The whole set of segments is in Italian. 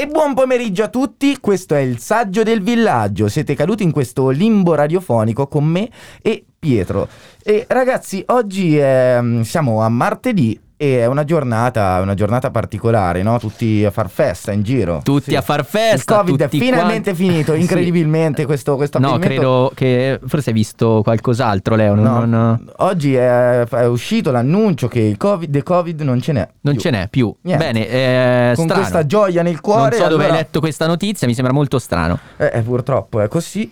E buon pomeriggio a tutti, questo è il Saggio del Villaggio. Siete caduti in questo limbo radiofonico con me e Pietro. E ragazzi, oggi è, siamo a martedì e è una giornata, una giornata particolare, no? Tutti a far festa in giro. Tutti Sì. a far festa. Il Covid è finalmente quanti- finito, Sì. incredibilmente questo, questo No, credo che forse hai visto qualcos'altro, Leo. Non, No, non- Oggi è, è uscito l'annuncio che il COVID, the COVID non ce n'è. non più. ce n'è più. Niente. Bene, è Con strano. questa gioia nel cuore. non so dove allora- hai letto questa notizia, mi sembra molto strano. Eh, eh, purtroppo è così.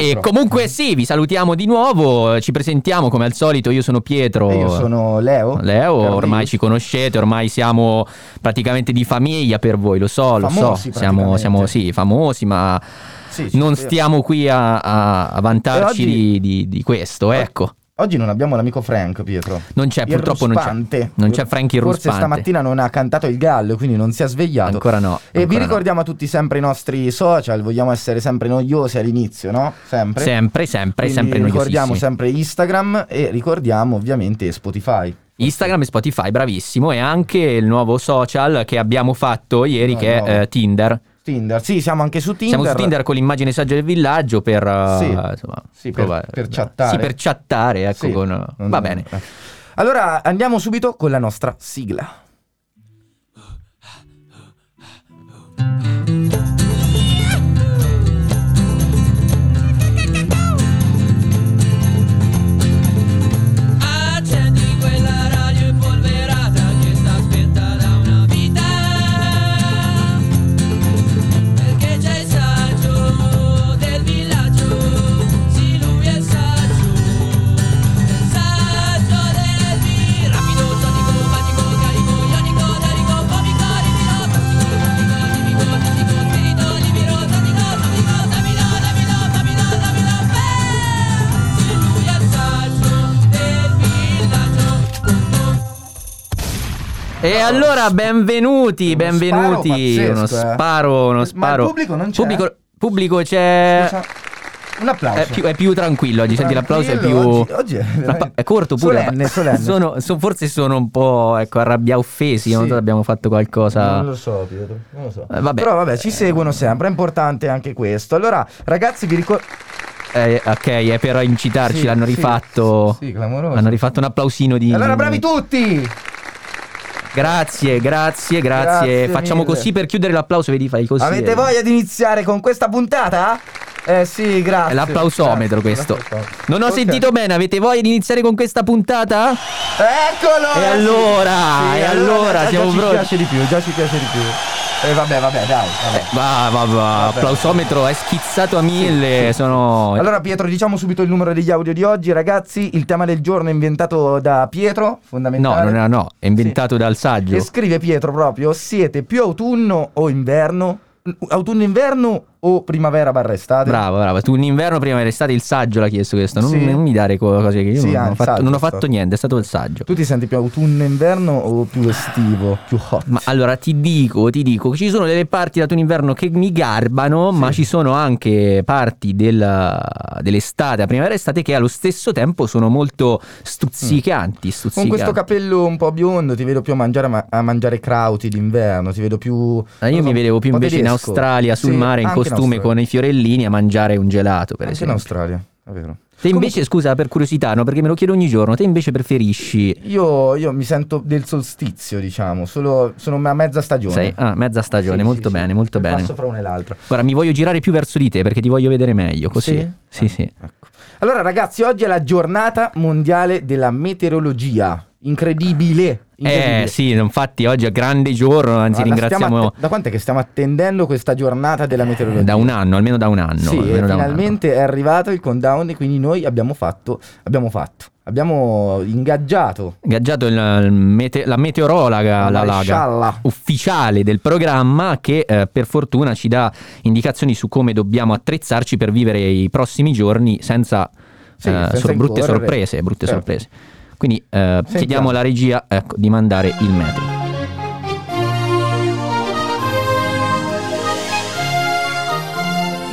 E Purtroppo. comunque sì, vi salutiamo di nuovo, ci presentiamo come al solito, io sono Pietro. E io sono Leo. Leo, Carlini. ormai ci conoscete, ormai siamo praticamente di famiglia per voi, lo so, lo Famosi so. Siamo, siamo sì, famosi, ma Sì, sì, non stiamo qui a, a- vantarci di, di- di questo, ecco. Oggi non abbiamo l'amico Frank, Pietro. Non c'è, Il purtroppo non c'è. ruspante. Non c'è Frank il Forse ruspante. stamattina non ha cantato il gallo, quindi non si è svegliato. Ancora no. E vi ancora no. ricordiamo a tutti sempre i nostri social, vogliamo essere sempre noiosi all'inizio, no? Sempre. Sempre, sempre, Quindi sempre ricordiamo noiosissimi. sempre Instagram e ricordiamo ovviamente Spotify. Instagram e Spotify, bravissimo. E anche il nuovo social che abbiamo fatto ieri, No, che no. è eh, Tinder. Tinder, sì, siamo anche su Tinder. Siamo su Tinder con l'immagine saggio del villaggio per, eh, Sì. insomma, Sì, per- provare- per chattare. Sì, per chattare, ecco. Sì. con- Non- Va bene. eh. Allora andiamo subito con la nostra sigla. Allora, benvenuti, Uno benvenuti. sparo uno pazzesco, eh. sparo, uno Ma il sparo. pubblico non c'è? Pubblico, pubblico c'è. Scusa, un applauso. È più, è più tranquillo oggi, senti l'applauso è più. Oggi, oggi è, pa- è corto pure. Solenne, solenne. Sono, so- forse sono un po' ecco, arrabbia offesi. Non Sì. so se abbiamo fatto qualcosa. Non lo so, Pietro, non lo so. Eh, vabbè. Però vabbè, ci seguono sempre, è importante anche questo. Allora, ragazzi, vi ricordo... Eh, ok, è per incitarci, Sì, l'hanno sì, rifatto. Sì, sì, clamoroso. Hanno rifatto un applausino di. Allora, bravi tutti! Grazie, grazie, grazie. Grazie Facciamo mille. così per chiudere l'applauso, vedi, fai così. Avete eh. voglia di iniziare con questa puntata? Eh sì, grazie. È l'applausometro Grazie, questo. l'applausometro. Non ho Ok. sentito bene, avete voglia di iniziare con questa puntata? Eccolo! E allora, Sì, e allora, già siamo ci pronti. piace di più, già ci piace di più. E vabbè, vabbè, dai, vabbè. Va, va, va, applausometro è schizzato a mille. Sono. Allora Pietro, diciamo subito il numero degli audio di oggi, ragazzi. Il tema del giorno è inventato da Pietro, no, fondamentale. non è, no, è inventato dal saggio. E scrive Pietro proprio, siete più autunno o inverno? Autunno-inverno o primavera barra estate? Bravo, bravo. Tu in inverno prima dell'estate il saggio l'ha chiesto questo. Non, Sì. non mi dare co- cose che io Sì, non, ah, ho fatto, non ho fatto niente, è stato il saggio. Tu ti senti più autunno-inverno o più estivo, più hot? Ma allora ti dico, ti dico, ci sono delle parti d'autunno inverno che mi garbano, ma ci sono anche parti del- dell'estate, a primavera estate che allo stesso tempo sono molto stuzzicanti. Con stuzzicanti. questo capello un po' biondo ti vedo più a mangiare, ma- a mangiare crauti d'inverno, ti vedo più... Ah, io non mi so, vedevo più invece in tedesco. Australia sul Sì, mare in anche costume con i fiorellini a mangiare un gelato, per Anche in esempio. Australia, è vero. Te invece, scusa, per curiosità, no, perché me lo chiedo ogni giorno, te invece preferisci Io, io mi sento del solstizio, diciamo, solo, sono a mezza stagione. sei, ah, mezza stagione, Sì, molto sì, bene, sì. molto Mi bene. Passo fra una e l'altra. Guarda, mi voglio girare più verso di te perché ti voglio vedere meglio, così. Sì? Sì, sì. Ecco. Allora, ragazzi, oggi è la giornata mondiale della meteorologia. Incredibile. incredibile. Eh sì, infatti oggi è grande giorno, anzi la ringraziamo att- da quanto è che stiamo attendendo questa giornata della meteorologia? da un anno, almeno da un anno. Sì, e un finalmente è arrivato il countdown e quindi noi abbiamo fatto, abbiamo fatto, abbiamo ingaggiato anno. Ingaggiato il- il mete- la meteorologa, la, laga marescialla. ufficiale del programma che eh, per fortuna ci dà indicazioni su come dobbiamo attrezzarci per vivere i prossimi giorni senza, Sì, eh, senza sor- brutte sorprese, brutte Certo. sorprese. Quindi eh, chiediamo alla regia ecco, di mandare il meteo.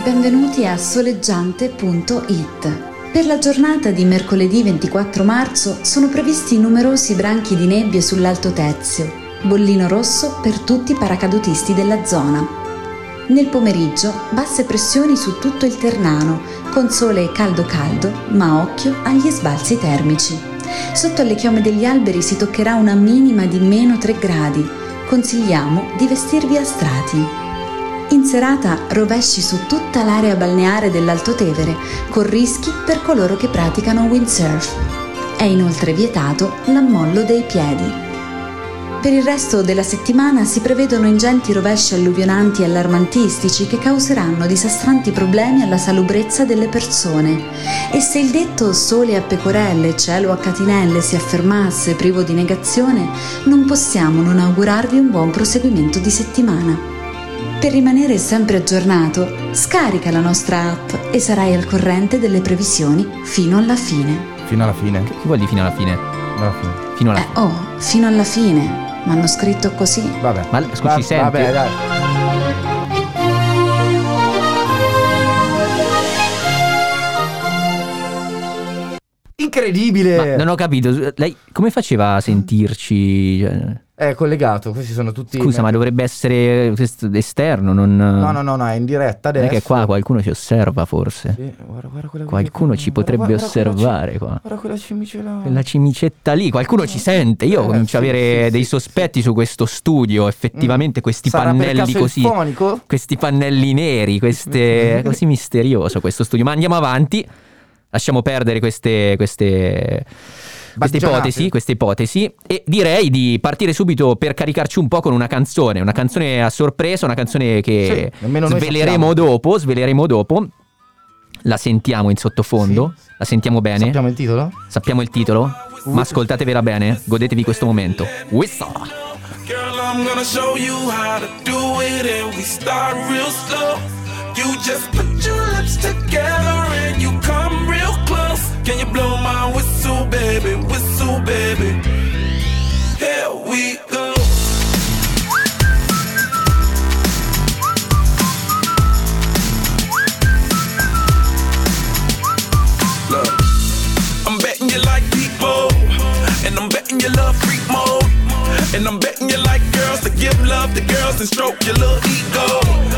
Benvenuti a soleggiante.it. Per la giornata di mercoledì 24 marzo sono previsti numerosi branchi di nebbie sull'Alto Tezio, bollino rosso per tutti i paracadutisti della zona. Nel pomeriggio basse pressioni su tutto il Ternano, con sole caldo caldo, ma occhio agli sbalzi termici. Sotto alle chiome degli alberi si toccherà una minima di meno 3 gradi. Consigliamo di vestirvi a strati. In serata rovesci su tutta l'area balneare dell'Alto Tevere, con rischi per coloro che praticano windsurf. È inoltre vietato l'ammollo dei piedi. Per il resto della settimana si prevedono ingenti rovesci alluvionanti e allarmantistici che causeranno disastranti problemi alla salubrezza delle persone. E se il detto sole a pecorelle, cielo a catinelle si affermasse privo di negazione, non possiamo non augurarvi un buon proseguimento di settimana. Per rimanere sempre aggiornato, scarica la nostra app e sarai al corrente delle previsioni fino alla fine. Fino alla fine. Che vuol dire fino alla fine? Alla fine. Fino alla Eh, oh, fino alla fine. Mi hanno scritto così. Vabbè. Ma scusi, Va- senti? Vabbè, dai. Incredibile! Ma non ho capito, lei come faceva a sentirci? È collegato, questi sono tutti... Scusa, ma dovrebbe essere esterno, non... No, no, no, no, è in diretta Non adesso. è che qua qualcuno ci osserva forse. Sì, guarda, guarda quella Qualcuno ci guarda, potrebbe guarda quella osservare ci- qua. Guarda quella cimicella. Quella cimicetta lì, qualcuno ci sente. Io Eh, comincio a sì, avere sì, dei sospetti su questo studio. Effettivamente, questi Sarà pannelli così. Questi pannelli neri, queste. così misterioso questo studio. Ma andiamo avanti. Lasciamo perdere queste. queste queste Baggianate. ipotesi, queste ipotesi e direi di partire subito per caricarci un po' con una canzone, una canzone a sorpresa, una canzone che Sì, sveleremo dopo, sveleremo dopo. La sentiamo in sottofondo, la sentiamo bene. Sappiamo il titolo? Sappiamo il titolo? Ma ascoltatevela bene, godetevi questo momento. Whistle. Girl, I'm gonna show you how to do it, and we start real slow. You just put your lips together and you come. Can you blow my whistle, baby? Whistle, baby. Here we go. Look, I'm betting you like people, and I'm betting you love freak mode, and I'm betting give love to girls and stroke your little ego.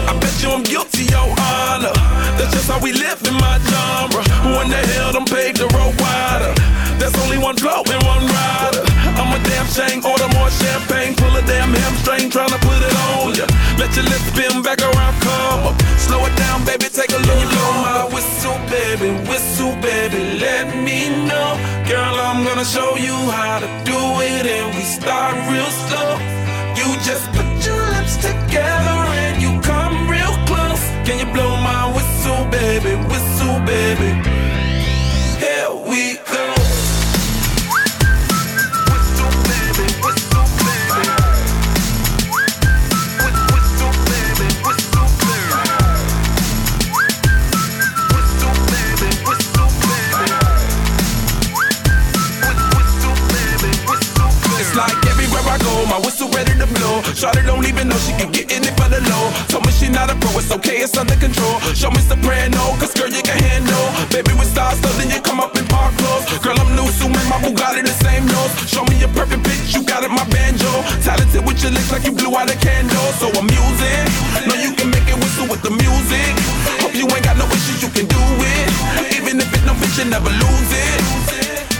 I bet you I'm guilty, your honor. That's just how we live in my genre. Who in the hell done paved the road wider? There's only one flow and one rider. I'm a damn shame, order more champagne, pull a damn hamstring, tryna put it on ya. Let your lips spin back around, come up. Slow it down, baby, take a little blow my whistle, baby, whistle, baby, let me know. Girl, I'm gonna show you how to do it, and we start real slow. You just put your lips together and you come real close. Can you blow my whistle, baby, whistle, baby? Here we whistle ready. Shawty don't even know she can get in it for the low. Told me she not a pro, it's okay, it's under control. Show me soprano, cause girl, you can handle. Baby, with stars, so then you come up in park clothes. Girl, I'm new, so my Bugatti the same nose. Show me a perfect pitch, you got it, my banjo. Talented with your lips like you blew out a candle. So I'm using, know you can make it whistle with the music. Hope you ain't got no issues, you can do it. Even if it no bitch, you never lose it.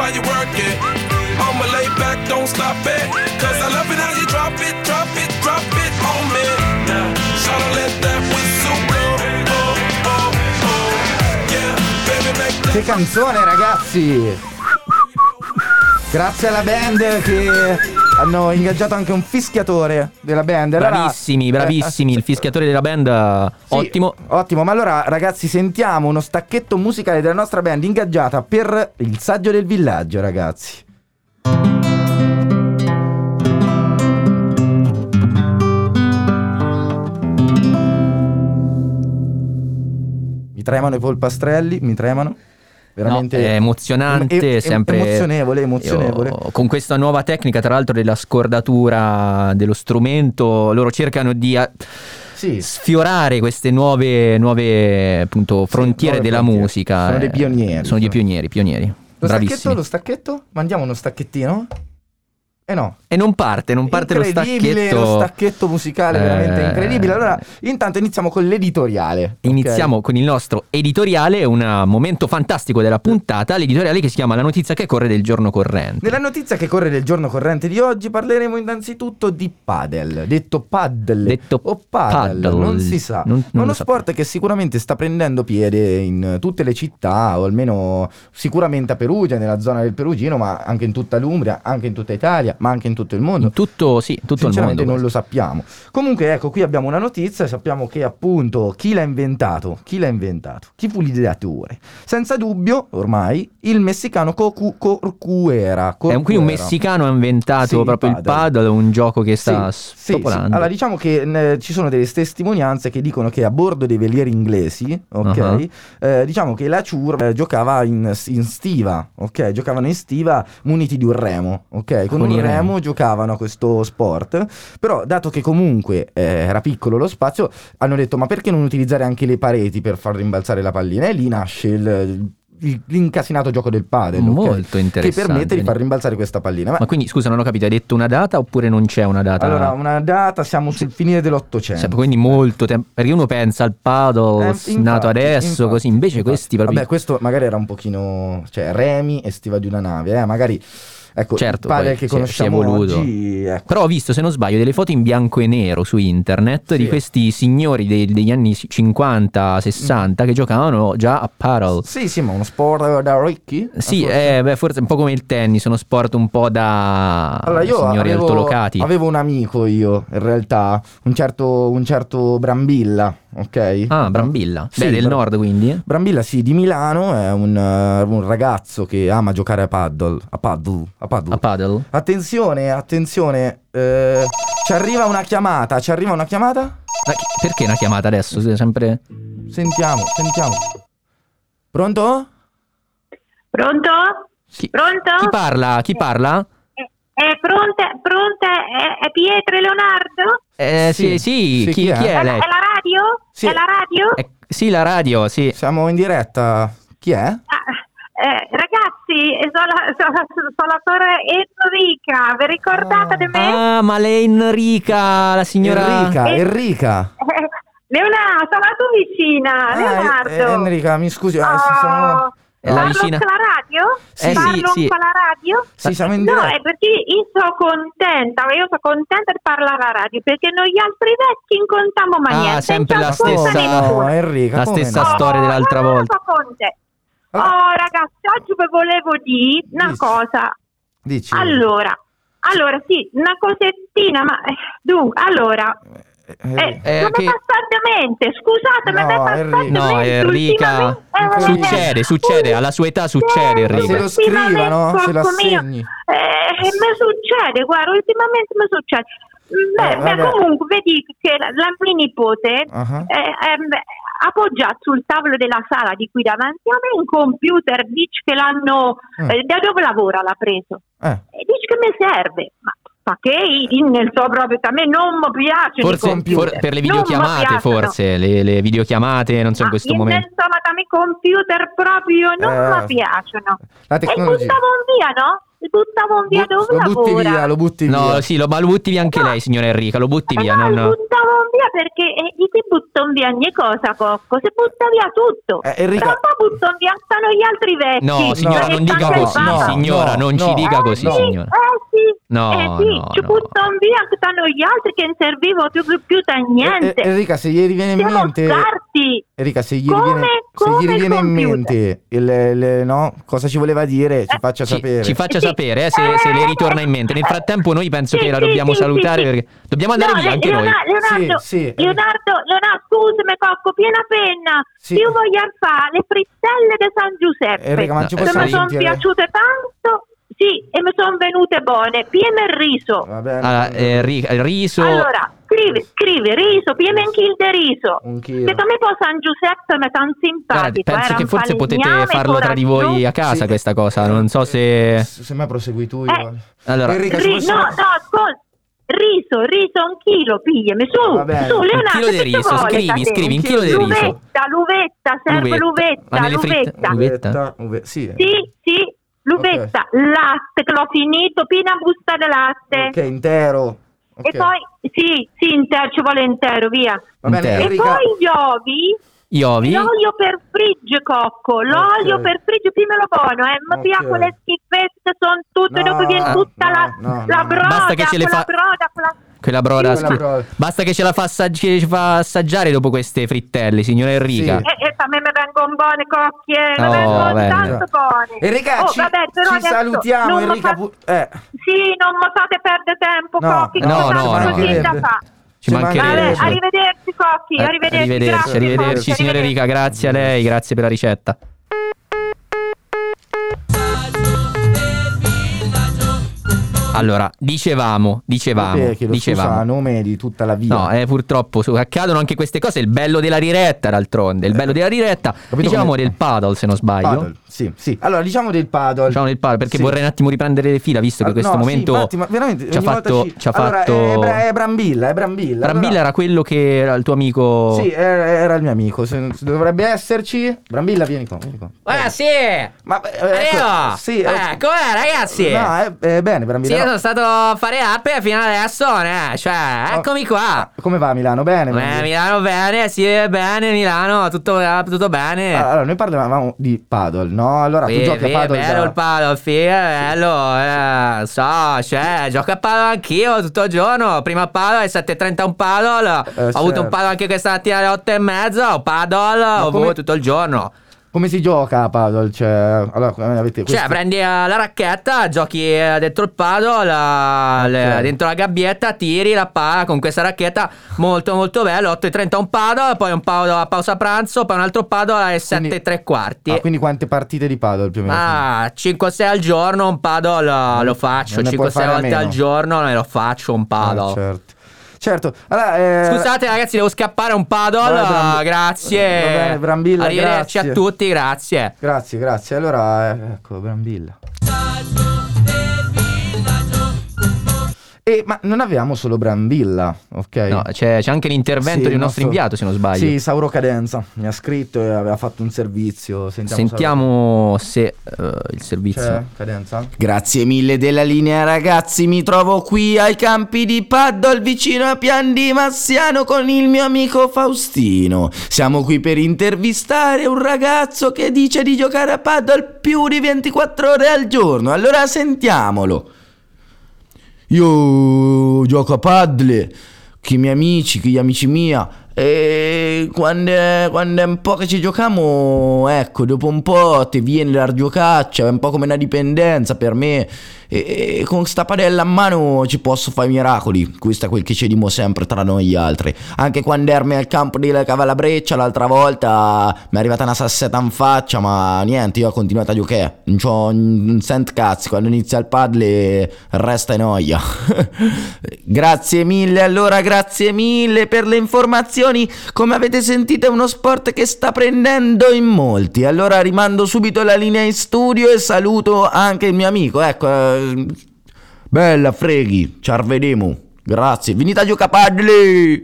While you work it. I'ma lay back, don't stop it. Cause I love it how you drop it, drop it, drop it on me. Shout let that whistle blow. Oh, oh, oh. Yeah, baby, make that Che canzone, ragazzi! Grazie alla band che hanno ingaggiato anche un fischiatore della band. Allora- Bravissimi, bravissimi. Il fischiatore della band, eh, Sì, ottimo. Ottimo, ma allora ragazzi sentiamo uno stacchetto musicale della nostra band ingaggiata per il saggio del villaggio, ragazzi. Mi tremano i polpastrelli, mi tremano. Veramente No, è emozionante, Em- em- sempre emozionevole, emozionevole. Io- con questa nuova tecnica, tra l'altro, della scordatura dello strumento, loro cercano di eh, Sì. sfiorare queste nuove, nuove appunto, frontiere nuove della frontiere. musica. Sono dei pionieri, Sono dei pionieri, pionieri. Lo Bravissimi. stacchetto, lo stacchetto? Mandiamo uno stacchettino? Eh no. E non parte, non parte lo Incredibile, stacchetto. lo stacchetto musicale, veramente Eh, incredibile. Allora, intanto iniziamo con l'editoriale. Iniziamo con il nostro editoriale, un momento fantastico della puntata, l'editoriale che si chiama La notizia che corre del giorno corrente. Nella notizia che corre del giorno corrente di oggi parleremo innanzitutto di padel, detto paddle Detto o paddle, paddle. non si sa. Non- non uno sport che sicuramente sta prendendo piede in tutte le città, o almeno sicuramente a Perugia, nella zona del Perugino, ma anche in tutta l'Umbria, anche in tutta Italia, ma anche in tutto il mondo. In tutto, sì, tutto il Sinceramente mondo. non lo sappiamo. Comunque, ecco, qui abbiamo una notizia sappiamo che appunto chi l'ha inventato? Chi l'ha inventato? Chi fu l'ideatore? Senza dubbio, ormai, il messicano Cocu- Corcuera. È un- quindi un Corcuera. messicano ha inventato Sì, proprio il paddle. un gioco che sta Sì, spopolando. sì. Allora, diciamo che ne- ci sono delle testimonianze che dicono che a bordo dei velieri inglesi, ok, Uh-huh. eh, diciamo che la Ciur eh, giocava in, in stiva, ok, giocavano in stiva muniti di un remo, ok, con, Con un i remi. remo giocavano a questo sport, però dato che comunque eh, era piccolo lo spazio, hanno detto ma perché non utilizzare anche le pareti per far rimbalzare la pallina? E lì nasce il- l'incasinato gioco del padel, ok? Molto che interessante. permette di far rimbalzare questa pallina. Ma Ma quindi scusa, non ho capito, hai detto una data oppure non c'è una data? allora, una data, siamo sul finire dell'Ottocento. Cioè, quindi molto tempo. Perché uno pensa al paddle Eh, nato adesso, infatti, così. Invece infatti. questi proprio. Vabbè, questo magari era un pochino... Cioè, remi e stiva di una nave, eh? Magari... Ecco, Certo, il che conosciamo oggi... Ecco. Però ho visto, se non sbaglio, delle foto in bianco e nero su internet di Sì. questi signori dei- degli anni 50-60 che giocavano già a paddle. Sì, sì, ma uno sport da ricchi? Sì, Forse. eh, beh, forse un po' come il tennis, uno sport un po' da Allora, io signori avevo, altolocati. avevo un amico io, in realtà, un certo, un certo Brambilla, ok? Ah, Brambilla. Sì, Beh, del Bra- nord quindi. Brambilla, sì, di Milano, è un, eh, un ragazzo che ama giocare a paddle, a paddle, a paddle. A paddle. Attenzione, attenzione, eh, ci arriva una chiamata, ci arriva una chiamata? Ma chi- perché una chiamata adesso? Sempre. Sentiamo, sentiamo. Pronto? Pronto? Chi, Pronto? chi parla? Chi parla? È, è pronta, pronta? È, è Pietro e Leonardo? Eh, Sì, sì, sì, sì, chi, chi è? chi è È, la- lei? è la radio? Sì. È la radio? Eh, sì, la radio, sì. Siamo in diretta. Chi è? Ah, eh, ragazzi, sono, sono, sono la sorella Enrica, vi ricordate di me? Ah, ma lei Enrica, la signora. Enrica, Eh. Enrica. Eh, Leonardo, sono la tua vicina, Ah, Leonardo. eh, eh, Enrica, mi scusi. eh, Oh, sono- È la parlo vicina. con la radio? Sì, parlo sì, con la radio? Sì, siamo in No, diretta. è perché io sono contenta, io sono contenta di parlare alla radio perché noi altri vecchi non contiamo mai Ah, niente. sempre la stessa-. No, Enrica, La stessa no? storia dell'altra volta. Oh ragazzi, oggi vi volevo dire una Dici. cosa. Dici. Allora, allora sì, una cosettina, ma eh, dunque, allora, Eh, eh, eh, come che- passatamente, scusate, ma No, Enrica. passatamente No, Enrica. ultimamente- Succede, succede, alla sua età succede, Ma se Enrica. lo scriva, no? Se lo mio, assegni. Eh, mi succede, guarda, ultimamente mi succede. Beh, Eh, beh, vabbè. comunque vedi che la, la mia nipote Ah. eh, ehm, appoggiato sul tavolo della sala di qui davanti a me un computer, dice che l'hanno... Mm. eh, da dove lavora l'ha preso? Eh. E dice che mi serve. Ma, ma che nel suo proprio a me non mi piace Forse for- per le videochiamate, forse. Le, le videochiamate, non so, in Ma questo io momento. Insomma, a me i computer proprio non Eh, mi piacciono. La E tecnologia. buttavo via, no? Buttavo via dove lo butti lavora? via, lo butti No, via. sì, lo, ma lo butti via anche lei, signora Enrica, lo butti via. no, non- il buttavo via perché eh, ti buttano via ogni cosa, Cocco. Si butta via tutto. Eh, Enrica- Tra un po' buttano via stanno gli altri vecchi. No, signora, Perché non dica così, no, signora, no, non ci no. dica Eh così, sì, signora. Eh sì, No, eh sì, no, ci no. buttano via stanno gli altri che non servivo più, più, più da niente. Eh, eh, Enrica, se gli viene in mente... scarsi. Enrica, se gli Come- riviene, se gli il riviene in mente il, il- no, cosa ci voleva dire, ci Eh, faccia Ci, sapere. ci faccia Sì. Sapere eh, se, se le ritorna in mente. Nel frattempo, noi penso Sì, che la sì, dobbiamo sì, salutare sì, perché dobbiamo andare No, via anche noi. Leonardo, Leonardo, Sì, sì. Leonardo, Leonardo, scusami Cocco, piena penna. Sì. Io voglio fare le frittelle di San Giuseppe. Enrica, ma ci No, sono piaciute tanto, sì, e mi sono venute buone. Pieme il riso. Va bene. Allora, eh, ri- riso. Allora, scrivi, scrivi, riso, pieme un chilo di riso. Un chilo. Che a me poi San Giuseppe mi è tanto Guarda, simpatico. penso era che un forse potete farlo tra di voi a casa Sì. questa cosa. Non so se. Se se mai prosegui tu, Eh. io... Allora, Enrica, Ri- possiamo- no, no, ascolta. Riso, riso, un chilo, pigliami su, su, Un Leonardo. chilo di riso, vuole scrivi, scrivi, un chilo di riso. L'uvetta, l'uvetta, serve L'uvetta. l'uvetta, l'uvetta. l'uvetta? Uvetta, uve- Sì. Sì, sì, l'uvetta, latte che l'ho finito, piena busta di latte. Ok, intero. Ok. E poi, sì, sì, intero, ci vuole intero, via. Bene, Intero. E poi gli ovi, Iovi. l'olio per frigge, cocco, l'olio Ok. per frigge, pimmelo buono, eh, ma Ok. via quelle schifezze sono tutte, No, dopo viene tutta no, la, no, la broda, Basta che ce le quella fa- broda, quella... Quella broda. Sì, broda. Basta che ce la fa, assaggi- ci fa assaggiare dopo queste frittelle, signora Enrica. Sì. E, e a me mi vengono buone cocchie, mi Oh, vengono bene. tanto buone. Enrica, Oh, ci, vabbè, però ci salutiamo, mi Enrica. fa- pu- eh, Sì, non mi fate perdere tempo, No, cocchi, no, no, no. così da Ci fa. Ci mancherebbe. Vabbè, arrivederci, cocchi, Eh, arrivederci, arrivederci, grazie, arrivederci, cocchi, signora. Enrica, grazie a lei, grazie per la ricetta. Allora, dicevamo, dicevamo, chiedo scusa a dicevamo. nome di tutta la via. No, eh, purtroppo su- accadono anche queste cose. Il bello della diretta, d'altronde. Il bello della diretta. Dicevamo come- del paddle, se non sbaglio. Paddle, Sì, sì. Allora, diciamo del paddle. Diciamo del paddle, perché Sì. vorrei un attimo riprendere le fila, visto che Ah, questo no, sì, momento infatti, ma veramente ci ha fatto. ci- Ci ha Allora, fatto... È, è Brambilla, è Brambilla. Brambilla Allora- era quello che era il tuo amico. Sì, era, era il mio amico. se- se dovrebbe esserci. Brambilla, vieni qua. Vieni qua. Ah, sì! Ma eh, ecco, sì, Eh, com'è, ragazzi? No, è, è bene, Sì, Brambilla. no. Sono stato a fare app fino adesso, eh, cioè, Oh. eccomi qua. Come va Milano? Bene. Eh, Brambilla? Milano bene, sì, bene, Milano, tutto, tutto bene. Allora, noi parlavamo di paddle, no? Allora, tu Sì, giochi sì, a è paddle bello da- il paddle, sì, è bello, eh, so, cioè, gioco a paddle anch'io tutto il giorno, prima paddle alle 7.30 un paddle, Eh, ho avuto certo. un paddle anche questa mattina alle 8 e mezza, ho paddle, ho come- tutto il giorno. Come si gioca a paddle? Cioè, allora, avete Cioè, prendi eh, la racchetta, giochi eh, dentro il paddle, la- le- Ok. dentro la gabbietta, tiri la palla con questa racchetta, molto molto bello, 8.30 un paddle, poi un paddle a pausa pranzo, poi un altro paddle alle 7 e tre quarti. Ah, quindi quante partite di paddle più o meno? Ah, 5-6 al giorno un paddle eh, lo faccio, non ne puoi 5-6 fare a volte meno. al giorno lo faccio un Ah, paddle. certo. Certo. Allora, eh, Scusate ragazzi, devo scappare un paddle, Vai, Bram- eh, grazie. Va bene, Brambilla, Arrivederci grazie. a tutti, grazie. Grazie, grazie. Allora, eh, ecco, Brambilla. E, ma non avevamo solo Brambilla, ok? No, c'è, c'è anche l'intervento Sì, di un il nostro inviato, se non sbaglio. Sì, Sauro Cadenza. Mi ha scritto e aveva fatto un servizio. Sentiamo, Sentiamo se eh, il servizio. C'è Cadenza? Grazie mille della linea ragazzi, mi trovo qui ai campi di paddle vicino a Pian di Massiano con il mio amico Faustino. Siamo qui per intervistare un ragazzo che dice di giocare a paddle più di 24 ore al giorno, allora sentiamolo. Io gioco a paddle con i miei amici, con gli amici mia. E quando, quando è un po' che ci giochiamo, ecco, dopo un po' ti viene la giocaccia, è un po' come una dipendenza per me. E, e con sta padella a mano ci posso fare miracoli. Questo è quel che ci dimo sempre tra noi altri. Anche quando ermi al campo di Cavalabreccia l'altra volta mi è arrivata una sassetta in faccia, ma niente, io ho continuato a giocare. Non c'ho un cent cazzi, quando inizia il paddle resta in noia. grazie mille, allora grazie mille per le informazioni. Come avete sentito è uno sport che sta prendendo in molti. Allora rimando subito la linea in studio e saluto anche il mio amico. Ecco, bella freghi, ci arvedemo. Grazie, venite a giocare a paddle.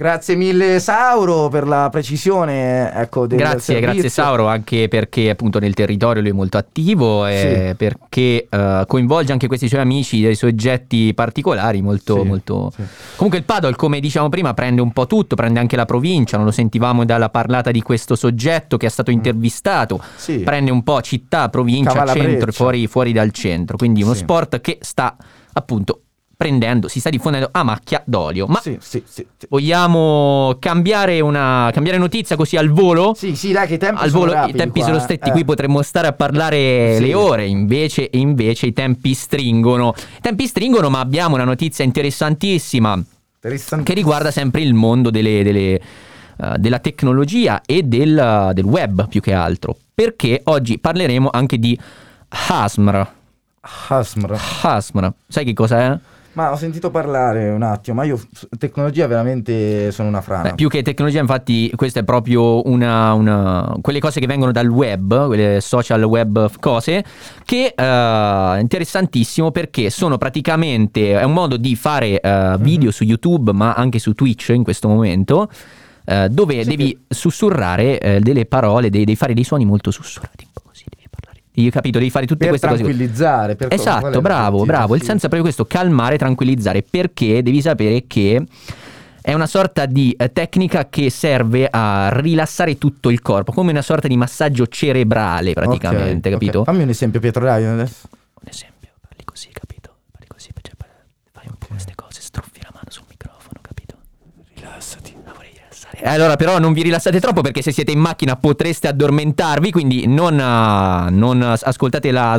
Grazie mille Sauro per la precisione ecco, del Grazie, servizio. grazie Sauro, anche perché appunto nel territorio lui è molto attivo e perché eh, coinvolge anche questi suoi amici, dei soggetti particolari molto, Sì, molto... sì. Comunque il paddle, come diciamo prima, prende un po' tutto, prende anche la provincia, non lo sentivamo dalla parlata di questo soggetto che è stato intervistato, Mm. Sì. prende un po' città, provincia, Cavalabreccia. centro fuori, fuori dal centro, quindi uno Sì. sport che sta appunto prendendo, si sta diffondendo a macchia d'olio. Ma Sì, sì, sì. vogliamo cambiare, una, cambiare notizia così al volo? Sì, sì, dai, che i tempi Al sono volo rapidi i tempi qua, sono stretti, Eh. qui potremmo stare a parlare le ore, invece, invece i tempi stringono. I tempi stringono, ma abbiamo una notizia interessantissima che riguarda sempre il mondo delle- delle, eh, della tecnologia e del, del web più che altro. Perché oggi parleremo anche di Hasmr. Hasmr. Hasmr, sai che cos'è? Ma ho sentito parlare un attimo, ma io tecnologia veramente sono una frana. Beh, più che tecnologia, infatti, questa è proprio una, una- quelle cose che vengono dal web, quelle social web cose, che eh, è interessantissimo perché sono praticamente è un modo di fare eh, Mhm. video su YouTube, ma anche su Twitch in questo momento. eh, dove Sì, devi sussurrare eh, delle parole, devi, devi fare dei suoni molto sussurrati, un po' così. Io capito, devi fare tutte per queste cose. tranquillizzare. Per è Esatto, bravo, bravo. Il Sì. senso è proprio questo, calmare, tranquillizzare, perché devi sapere che è una sorta di eh, tecnica che serve a rilassare tutto il corpo, come una sorta di massaggio cerebrale praticamente, Ok, ok. capito? Fammi un esempio, Pietro, dai, adesso. Un esempio, parli così, capito? Parli così, cioè, fai un po' queste cose, struffi la mano sul microfono, capito? Rilassati. La vorrei rilassare. Eh, allora, però non vi rilassate troppo perché se siete in macchina potreste addormentarvi, quindi non, ah, non ascoltate la...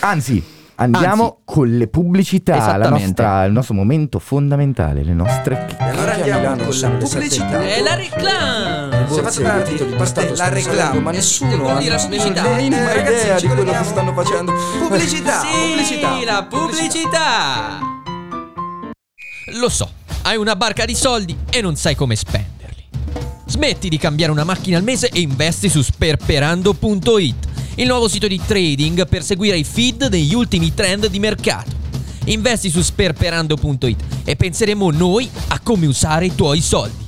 Anzi, andiamo Anzi. con le pubblicità, nostra- il nostro momento fondamentale, le nostre chicche. Allora andiamo con la pubblicità. È la reclame! Si è fatto tardi, parte la reclame, ma nessuno ha la pubblicità. minima Eh, ragazzi, idea ci di quello che stanno facendo. Pubblicità, Sì, pubblicità. la pubblicità! Lo so, hai una barca di soldi e non sai come spenderli. Smetti di cambiare una macchina al mese e investi su sperperando.it, il nuovo sito di trading per seguire i feed degli ultimi trend di mercato. Investi su sperperando.it e penseremo noi a come usare i tuoi soldi.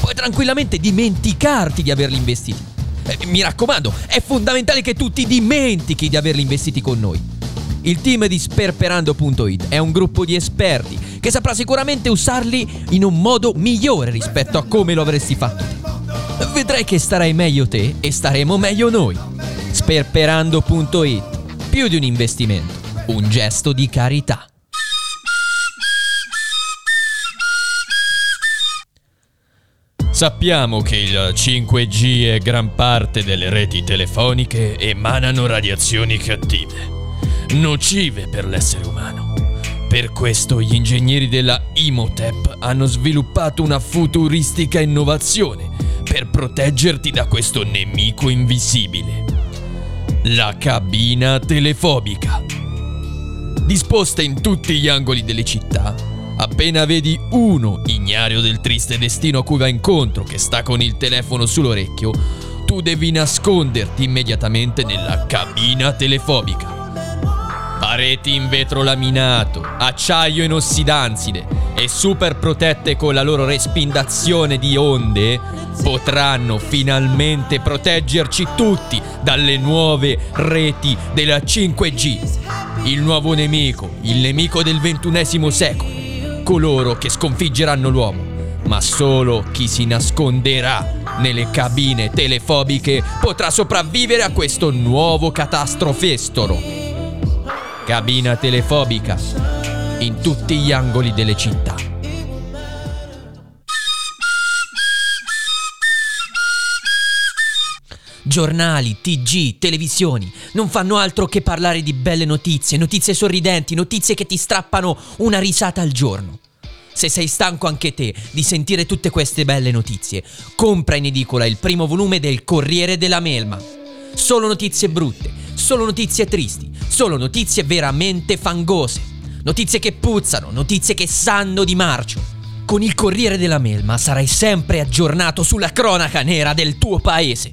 Puoi tranquillamente dimenticarti di averli investiti. Eh, mi raccomando, è fondamentale che tu ti dimentichi di averli investiti con noi. Il team di sperperando.it è un gruppo di esperti che saprà sicuramente usarli in un modo migliore rispetto a come lo avresti fatto. Vedrai che starai meglio te e staremo meglio noi. Sperperando.it Più di un investimento, un gesto di carità. Sappiamo che il 5G e gran parte delle reti telefoniche emanano radiazioni cattive, nocive per l'essere umano. Per questo gli ingegneri della Imotep hanno sviluppato una futuristica innovazione per proteggerti da questo nemico invisibile. La cabina telefobica. Disposta in tutti gli angoli delle città, appena vedi uno ignario del triste destino a cui va incontro che sta con il telefono sull'orecchio, tu devi nasconderti immediatamente nella cabina telefobica. Pareti in vetro laminato, acciaio inossidanside e super protette con la loro respindazione di onde potranno finalmente proteggerci tutti dalle nuove reti della 5G. Il nuovo nemico, il nemico del ventunesimo secolo, coloro che sconfiggeranno l'uomo, ma solo chi si nasconderà nelle cabine telefobiche potrà sopravvivere a questo nuovo catastrofestoro. Cabina telefobica in tutti gli angoli delle città. Giornali, TG, televisioni non fanno altro che parlare di belle notizie, notizie sorridenti, notizie che ti strappano una risata al giorno. Se sei stanco anche te di sentire tutte queste belle notizie, compra in edicola il primo volume del Corriere della Melma. Solo notizie brutte, solo notizie tristi, solo notizie veramente fangose. Notizie che puzzano, notizie che sanno di marcio. Con il Corriere della Melma sarai sempre aggiornato sulla cronaca nera del tuo paese.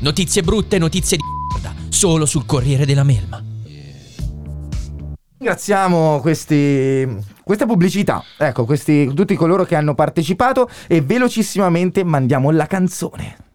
Notizie brutte, notizie di merda, solo sul Corriere della Melma. Ringraziamo questi, queste pubblicità, ecco, questi, tutti coloro che hanno partecipato e velocissimamente mandiamo la canzone.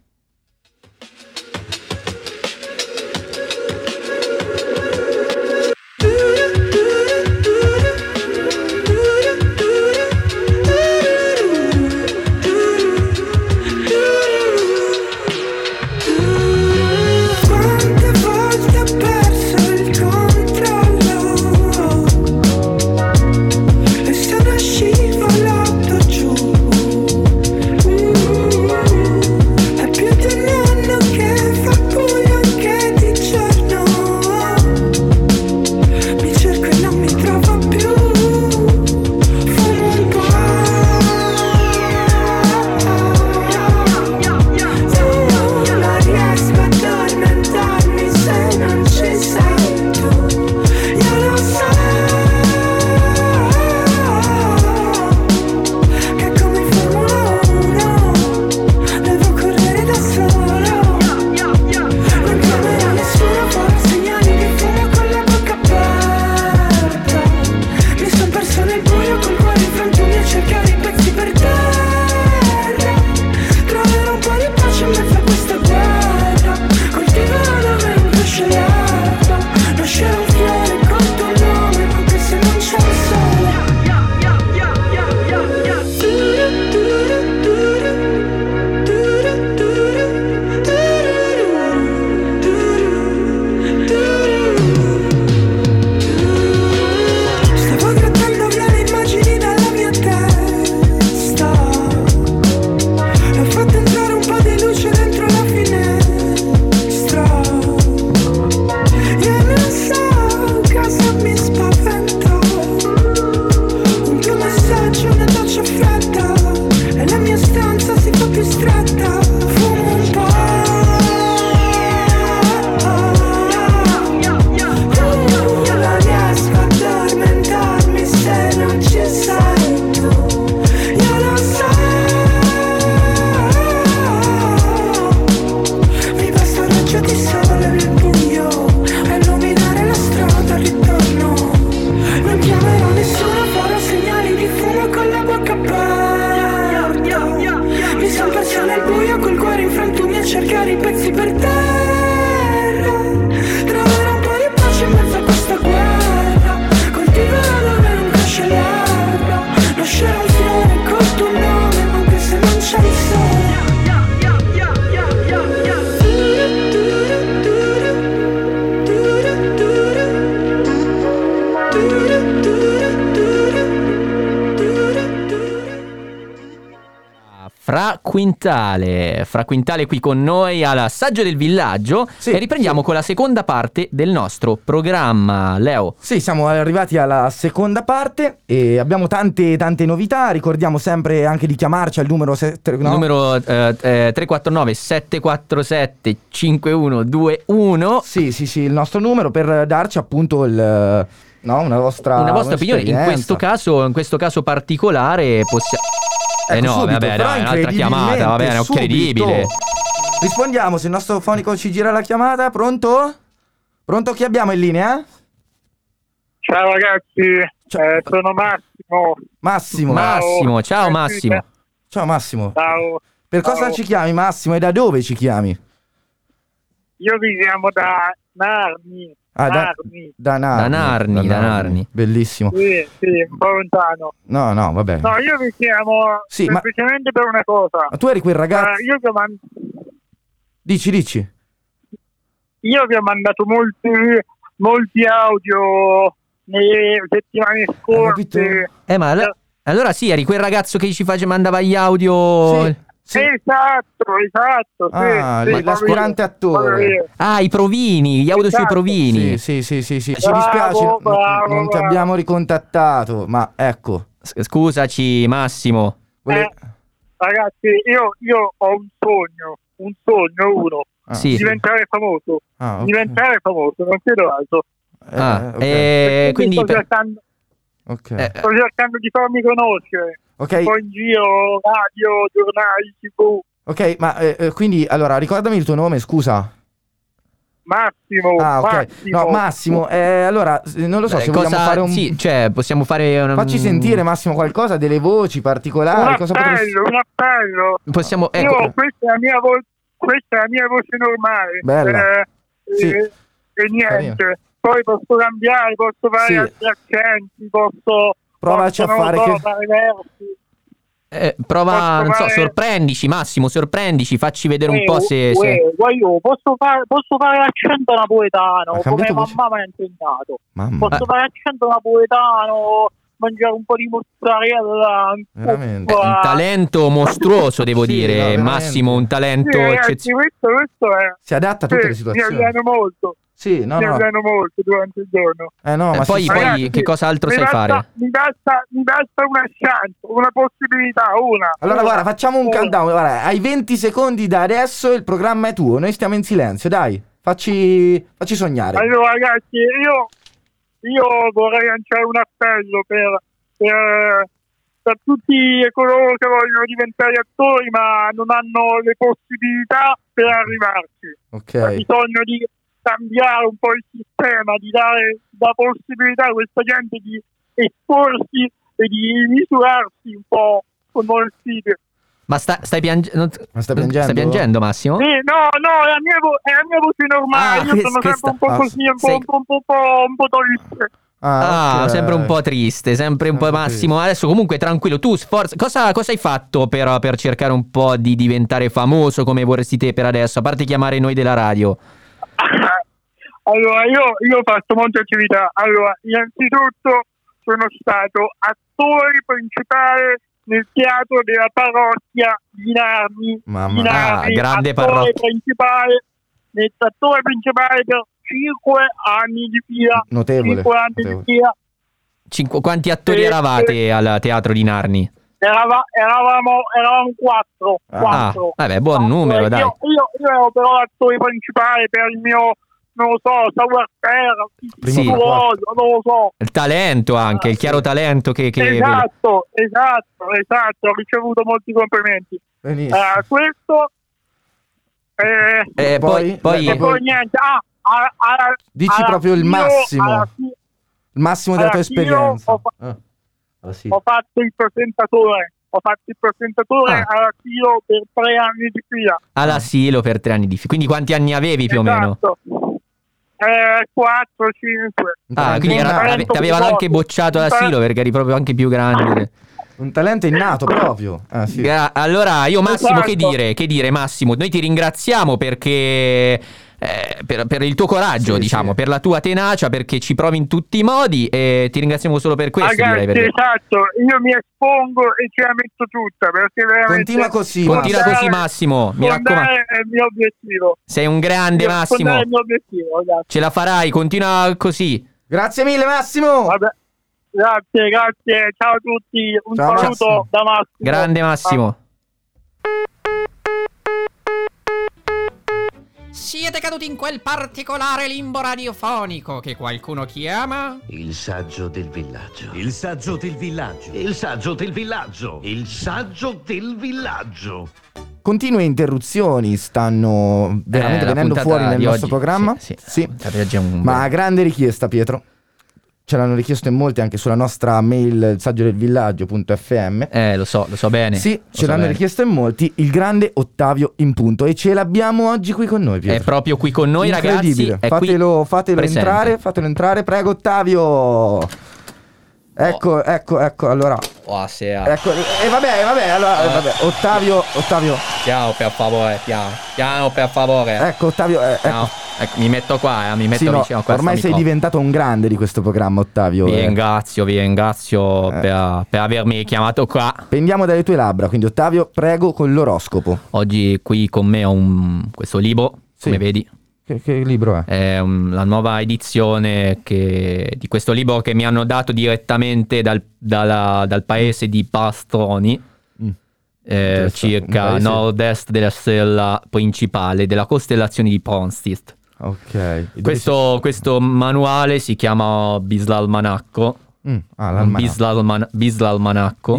Quintale, Fra Quintale qui con noi all'assaggio del villaggio Sì, e riprendiamo con la seconda parte del nostro programma. Leo, Sì, siamo arrivati alla seconda parte e abbiamo tante tante novità. Ricordiamo sempre anche di chiamarci al numero, se- tre- no? numero eh, eh, 349 747 5121. Sì, sì, sì, il nostro numero per darci appunto il no, una vostra Una vostra opinione, in questo caso, in questo caso particolare possiamo... Eh Ecco, no, subito, vabbè, dai, un'altra chiamata, va bene, è incredibilmente, incredibile. subito. Rispondiamo se il nostro fonico ci gira la chiamata. Pronto? Pronto? Chi abbiamo in linea? Ciao ragazzi, Ciao. eh, sono Massimo. Massimo. Massimo, ciao Massimo. Ciao Massimo. Ciao. Per cosa Ciao. ci chiami Massimo e da dove ci chiami? Io vi chiamo da Narni. Ah, da, Narni. da Narni. Da Narni, da Narni. Bellissimo. Sì, sì, un po' lontano. No, no, vabbè. No, io vi chiamo Sì, ma- semplicemente per una cosa. Ma tu eri quel ragazzo... Eh, io, vi ho man- Dici, dici. io vi ho mandato molti, molti audio nelle settimane capito? scorse. Eh, ma allo- allora sì, eri quel ragazzo che ci face, mandava gli audio... Sì, sì. Esatto, esatto. Sì, Ah, sì, l'aspirante io, attore. Ah, i provini, gli audio sui Esatto. provini. Sì, sì, sì, sì, sì. Ci Bravo, dispiace, bravo, non ti abbiamo ricontattato, ma ecco. S- Scusaci, Massimo. vole- Eh, ragazzi, io, io ho un sogno, un sogno uno, Ah, sì. diventare famoso, Ah, ok. diventare famoso, non chiedo altro. Eh, Ah, ok, eh, quindi... sto, per- cercando, ok. eh, sto cercando di farmi conoscere, Ok, un po' in giro, radio, giornali, tv. ok, ma eh, eh, quindi allora ricordami il tuo nome, scusa. Massimo, Ah, ok. Massimo. No, Massimo, eh, allora eh, non lo so eh, se cosa... vogliamo fare un Sì, cioè, possiamo fare... una- Facci sentire Massimo qualcosa delle voci un particolari, potresti appello, un appello. Possiamo... Io, Ecco, questa è la mia voce, questa è la mia voce normale. Bella. Eh, Sì. eh, e niente. Poi posso cambiare, posso fare Sì. altri accenti, posso... Provaci a posso, fare so, che- fare versi. eh, prova, posso non so, fare- sorprendici, Massimo, sorprendici, facci vedere un Eh, po' se... uè, se- uè, io posso fare, posso fare l'accento napoletano come mamma mi ha insegnato. Mamma, Posso fare l'accento napoletano, mangiare un po' di mozzarella. un Veramente. Un talento mostruoso, devo Sì, no, dire, veramente. Massimo, un Sì, talento ragazzi, eccezionale. questo, questo è... si adatta a tutte le sì, mi situazioni. alleno molto, Sì, no, mi no. alleno molto durante il giorno. Eh no, Eh, ma poi, sì, poi Ragazzi, che cosa altro mi sai basta, fare? Mi basta, mi basta una chance, una possibilità, una. Allora, una, guarda, facciamo un countdown. Guarda, hai 20 secondi da adesso il programma è tuo. Noi stiamo in silenzio, dai. Facci, facci sognare. Allora, ragazzi, io, io vorrei lanciare un appello per, per, per tutti coloro che vogliono diventare attori ma non hanno le possibilità per arrivarci. C'è Ok. bisogno di cambiare un po' il sistema, di dare la possibilità a questa gente di esporsi e di misurarsi un po' con siti. Ma sta- stai, piange- non- Ma stai piangendo? stai piangendo, Massimo? Sì, no, no, è la mia, vo- è la mia voce normale. Ah, Io questa- sono sempre un po' questa- così, un po', sei- un po', un po', un po', un po' triste. Ah, ok. sempre un po' triste, sempre un po' Massimo. Adesso comunque tranquillo, tu sforza. Cosa, cosa hai fatto per, per cercare un po' di diventare famoso come vorresti te per adesso? A parte chiamare noi della radio. Allora, io, io ho fatto molte attività. Allora, innanzitutto sono stato attore principale nel teatro della parrocchia di Narni. Mamma Di. Narni, Ah, grande attore parrocchia. principale, nel- attore principale per 5 anni di fila. Notevole. 5 anni notevole. di fila. Cinque- quanti attori Eh, eravate al teatro di Narni? Erava- eravamo, eravamo quattro. Ah, quattro. vabbè, buon numero, Io- dai. Io, io ero però l'attore principale per il mio, non lo so, savoir-faire, Primo Sì. non lo so. Il talento anche, il chiaro talento che... che- Esatto, esatto, esatto, ho ricevuto molti complimenti. Eh, questo Eh, Eh, poi, poi, e poi niente, ah, alla- alla- Dici alla proprio il massimo. Il massimo della tua esperienza. Ho, fa- Ah. Ah, sì. ho fatto il presentatore, ho fatto il presentatore Ah. alla filo per tre anni di fila. all'asilo per tre anni di fila. Quindi quanti anni avevi più o meno? Eh, 4, 5. Un Ah, quindi era- ave- ti avevano anche bocciato all'asilo perché eri proprio anche più grande. Un talento innato proprio. Ah, sì. Gra- allora, io Massimo, che Esatto. dire? Che dire, Massimo? Noi ti ringraziamo perché. Eh, per, per il tuo coraggio, Sì, diciamo, sì. per la tua tenacia, perché ci provi in tutti i modi e ti ringraziamo solo per questo. direi, Ragazzi, perché- esatto, io mi espongo e ce la metto tutta Continua così, Continua Massimo. così, Massimo. Mi raccomando, Fondare è il mio obiettivo. sei un grande Fondare Massimo. è il mio obiettivo, ragazzi. Ce la farai, continua così. Grazie mille, Massimo. Vabbè. Grazie, grazie, ciao a tutti, un Ciao, saluto Massimo. da Massimo. Grande Massimo. Siete caduti in quel particolare limbo radiofonico che qualcuno chiama? Il saggio del villaggio. Il saggio del villaggio. Il saggio del villaggio. Il saggio del villaggio. Continue interruzioni stanno veramente Eh, venendo fuori nel nostro oggi, programma. sì, sì. Sì. Ma grande richiesta, Pietro. Ce l'hanno richiesto in molti anche sulla nostra mail il saggio del villaggio.fm. Eh, lo so, lo so bene. Sì, ce so l'hanno bene. richiesto in molti. Il grande Ottavio in punto. E ce l'abbiamo oggi qui con noi, È Pietro. proprio qui con noi, ragazzi. Incredibile. È fatelo fatelo entrare, fatelo entrare. Prego, Ottavio. Ecco, ecco, ecco. Allora, Buonasera. ecco. E vabbè, vabbè, allora, Eh. vabbè. Ottavio, Ottavio. Piano, per favore, piano. Piano, per favore. Ecco, Ottavio. eh, ecco. Ecco, mi metto qua, eh, mi metto Sì, no, vicino a questo ormai sei diventato un grande di questo programma, Ottavio. Vi eh. ringrazio, vi ringrazio Eh. per, per avermi chiamato qua. Pendiamo dalle tue labbra, quindi Ottavio, prego con l'oroscopo. Oggi qui con me ho un- questo libro, Sì. come vedi. Che, che libro è? È un- la nuova edizione che- di questo libro che mi hanno dato direttamente dal, dalla- dal paese di Pastroni, Mm. eh, circa paese- nord-est della stella principale della costellazione di Ponstit. Ok. Questo, questo manuale si chiama Bislalmanacco. Mm, Ah, Bislalmanacco. Bis, l'almanacco.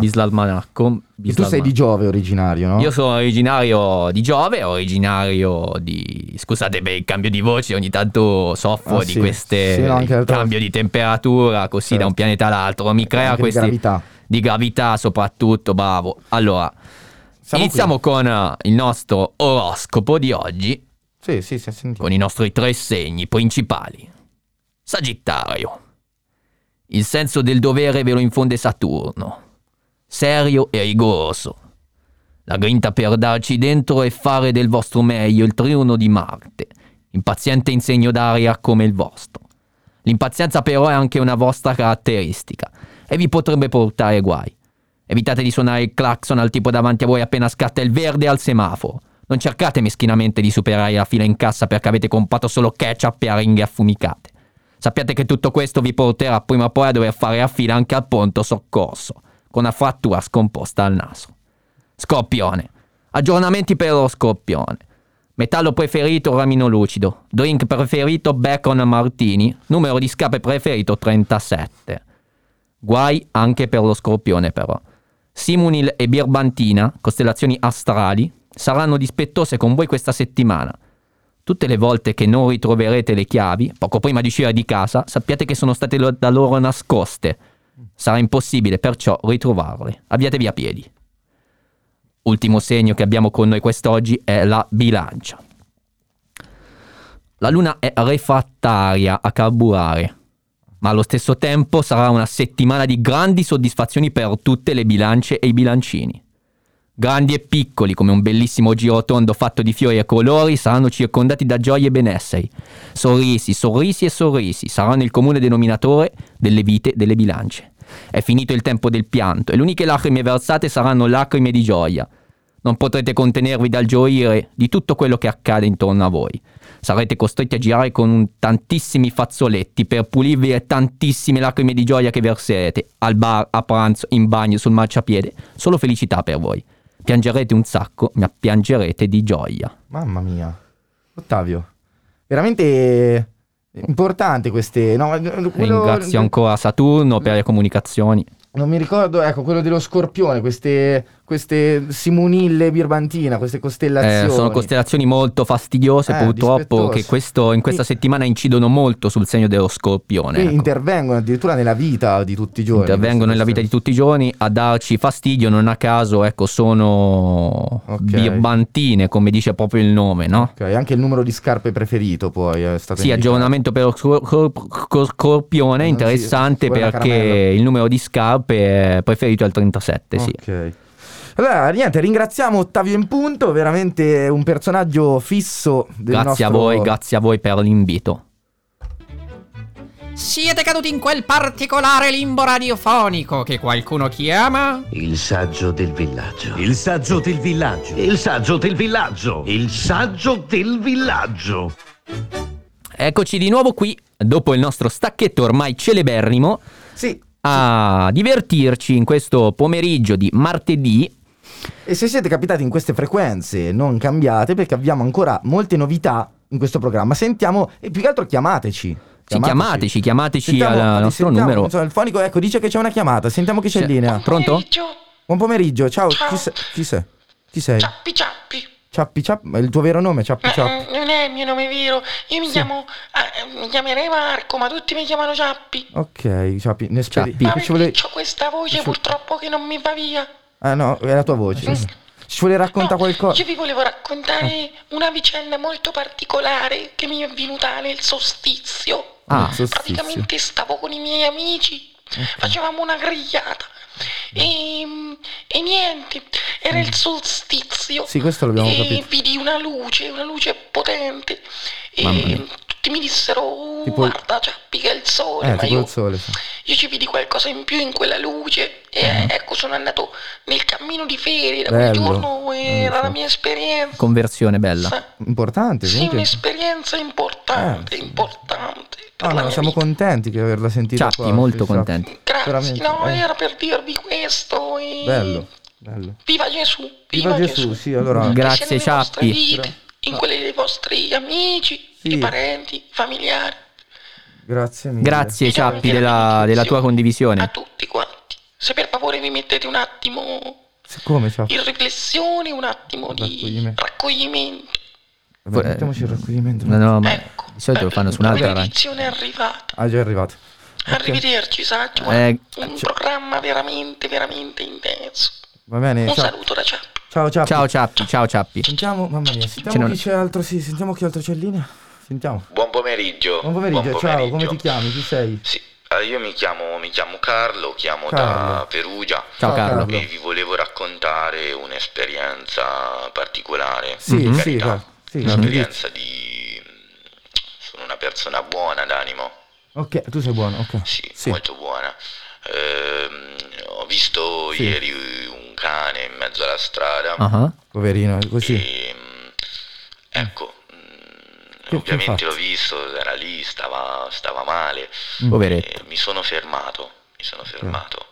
Bislalmanacco. E tu sei di Giove originario, no? Io sono originario di Giove, originario di... Scusate per il cambio di voce, ogni tanto soffro Ah, di sì. queste... Sì, no, il cambio di temperatura, così Certo. da un pianeta all'altro, mi crea Anche di gravità. Di gravità soprattutto, bravo. Allora, Siamo iniziamo con eh, il nostro oroscopo di oggi, Sì, sì, è sentito. con i nostri tre segni principali. Sagittario. Il senso del dovere ve lo infonde Saturno. Serio e rigoroso. La grinta per darci dentro e fare del vostro meglio il triuno di Marte, impaziente in segno d'aria come il vostro. L'impazienza però è anche una vostra caratteristica e vi potrebbe portare guai. Evitate di suonare il clacson al tipo davanti a voi appena scatta il verde al semaforo. Non cercate meschinamente di superare la fila in cassa perché avete comprato solo ketchup e aringhe affumicate. Sappiate che tutto questo vi porterà prima o poi a dover fare la fila anche al pronto soccorso, con una frattura scomposta al naso. Scorpione. Aggiornamenti per lo scorpione. Metallo preferito ramino lucido. Drink preferito bacon martini. Numero di scape preferito 37. Guai anche per lo scorpione però. Simunil e Birbantina, costellazioni astrali, saranno dispettose con voi questa settimana. Tutte le volte che non ritroverete le chiavi, poco prima di uscire di casa, sappiate che sono state lo- da loro nascoste. Sarà impossibile perciò ritrovarle. Abbiatevi a piedi. Ultimo segno che abbiamo con noi quest'oggi è la bilancia. La luna è refrattaria a carburare, ma allo stesso tempo sarà una settimana di grandi soddisfazioni per tutte le bilance e i bilancini. Grandi e piccoli, come un bellissimo girotondo fatto di fiori e colori, saranno circondati da gioie e benesseri. Sorrisi, sorrisi e sorrisi saranno il comune denominatore delle vite delle bilance. È finito il tempo del pianto e le uniche lacrime versate saranno lacrime di gioia. Non potrete contenervi dal gioire di tutto quello che accade intorno a voi. Sarete costretti a girare con tantissimi fazzoletti per pulirvi le tantissime lacrime di gioia che verserete al bar, a pranzo, in bagno, sul marciapiede. Solo felicità per voi. Piangerete un sacco, ma piangerete di gioia. Mamma mia. Ottavio. Veramente importante queste... No, quello- Ringrazio ancora Saturno per le comunicazioni. Non mi ricordo, ecco, quello dello scorpione, queste queste simonille birbantina, queste costellazioni. Eh, sono costellazioni molto fastidiose Eh, purtroppo che questo- in questa settimana incidono molto sul segno dello scorpione. che ecco. intervengono addirittura nella vita di tutti i giorni. intervengono nella vita di tutti i giorni a darci fastidio, non a caso, ecco, sono birbantine, come dice proprio il nome, no? Ok, anche il numero di scarpe preferito poi è stato Sì, indicato. aggiornamento per lo scor- cor- cor- scorpione, interessante sì, perché il numero di scarpe è preferito è il 37, sì. Ok. Allora, niente, ringraziamo Ottavio in punto, veramente un personaggio fisso del Grazie a nostro- voi, grazie a voi per l'invito. Siete caduti in quel particolare limbo radiofonico che qualcuno chiama Il saggio del villaggio. Il saggio del villaggio. Il saggio del villaggio. Il saggio del villaggio. Eccoci di nuovo qui, dopo il nostro stacchetto ormai celeberrimo, Sì. a divertirci in questo pomeriggio di martedì. E se siete capitati in queste frequenze non cambiate perché abbiamo ancora molte novità in questo programma. Sentiamo e più che altro chiamateci. Sì, chiamateci, chiamateci Sentiamo- al nostro sentiamo, numero. insomma, il fonico ecco dice che c'è una chiamata. Sentiamo chi c'è in Sì. linea. Pronto? Buon pomeriggio, ciao. Chi, sei? chi sei? Chi sei? Ciappi Ciappi. Ciappi Ciappi, ma il tuo vero nome è Ciappi Ciappi. Eh, non è il mio nome vero. Io mi chiamo. eh, mi chiamerei Marco, ma tutti mi chiamano Ciappi. Ok, Ciappi, ne speri. Ciappi. Ma Ci vuole... ho questa voce purtroppo che non mi va via. Ah no, è la tua voce. Ci vuole raccontare qualcosa? Io vi volevo raccontare una vicenda molto particolare che mi è venuta nel solstizio. Ah, solstizio. Praticamente stavo con i miei amici, facevamo una grigliata. E, e niente, era il solstizio. Sì, questo l'abbiamo e capito. vidi una luce, una luce potente. Mamma E mia. Tutti mi dissero: "Oh, Tipo- Guarda, Ciappi, che è il sole. Eh, ma io, il sole. sì. io ci vidi qualcosa in più in quella luce. E Mm-hmm. ecco, sono andato nel cammino di ferie da quel giorno. Era la mia esperienza. Conversione bella. Importante, Sì, comunque. un'esperienza importante, Eh, importante. Ah, no, siamo contenti di averla sentita Ciappi, qua. molto contenti. Grazie, Veramente, no, eh. era per dirvi questo. E... Bello, bello. Viva Gesù, Viva viva, Gesù, sì, allora. Grazie, Ciappi. In quelle dei vostri amici, Sì. i parenti, familiari, Grazie mille. Grazie Ciappi della, della tua condivisione. tutti quanti. Se per favore vi mettete un attimo Come in riflessione, un attimo di Raccoglimento. Vabbè, mettiamoci il raccoglimento. No, no, ma Ecco. di solito lo fanno su un'altra La benedizione è arrivata. Ah, già è arrivato. Arrivederci, saggio. Eh, un programma veramente, veramente intenso. Va bene, Un ciao. saluto da Ciappi. Ciao, Ciappi. Ciao Ciappi, ciao Ciappi. Sentiamo, mamma mia, sentiamo n'è- chi c'è altro, sì, sentiamo chi altro c'è in linea. Sentiamo. Buon pomeriggio. Buon pomeriggio, Buon ciao, come pomeriggio. ti chiami? Chi sei? Sì, eh, io mi chiamo, mi chiamo Carlo, chiamo Carlo. da Perugia. Ciao, Carlo. E vi volevo raccontare un'esperienza particolare. Sì, per sì, carità. Carlo, sì, Carlo, Un'esperienza di... Sono una persona buona d'animo, Ok, tu sei buono, ok. sì, Sì. molto buona. Ehm, ho visto Sì. ieri un cane in mezzo alla strada. Ah, Poverino, è così. E, mm, ecco, mm, Che- che ovviamente ha l'ho visto, era lì, stava, stava male. Mm. Poveretto. Mi sono fermato, mi sono fermato.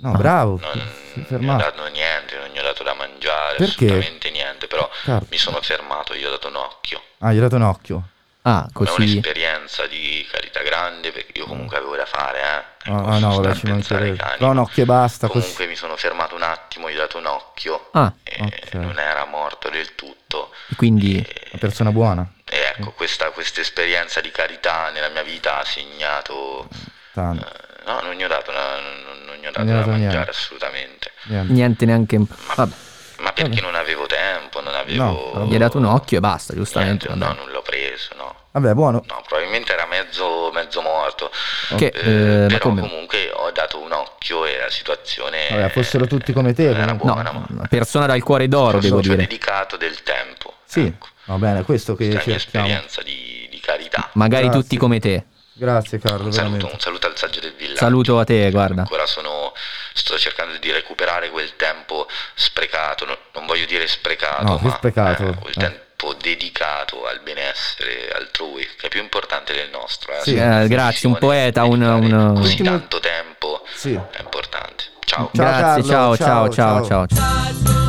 No, bravo. Non è gli ho fermato. dato niente, non gli ho dato da mangiare, Perché? assolutamente niente, però Carlo. mi sono fermato, gli ho dato un occhio. Ah, gli hai dato un occhio. Ah, È così. un'esperienza di carità grande perché io comunque avevo da fare, eh. Ah, ah, no, vabbè, ci mancherebbe. No, un occhio e basta, così. Comunque mi sono fermato un attimo, gli ho dato un occhio Ah, e ok. non era morto del tutto. quindi Una persona buona. E ecco, questa questa esperienza di carità nella mia vita ha segnato... Tanto. No, non gli ho dato, una- non, non gli ho dato Non da dato mangiare niente. assolutamente. Niente. niente neanche... Vabbè, Ma perché non avevo tempo, non avevo... gli hai dato un occhio e basta, giustamente. Niente, no, vabbè. non l'ho preso, no. Vabbè, buono. No, probabilmente era mezzo, mezzo morto. Che, Eh, eh, ma comunque ho dato un occhio e la situazione Vabbè, fossero tutti come te. era buona, ma Una persona dal cuore d'oro, devo dire. dedicato del tempo. Sì, va bene, questo che Questa è la mia cerchiamo. esperienza di, di carità. Magari Grazie. tutti come te. Grazie Carlo, Un saluto, un saluto al saggio del villaggio. Saluto a te, guarda. Ancora sono, sto cercando di recuperare quel tempo sprecato, no- non voglio dire sprecato, No, ma sprecato, eh, quel eh. tempo dedicato al benessere altrui, che è più importante del nostro. Eh, Sì. Eh, grazie, un poeta, un... un- Così Ultimo- tanto tempo Sì. è importante. Ciao. Ciao, Grazie, ciao, ciao, ciao, ciao, ciao.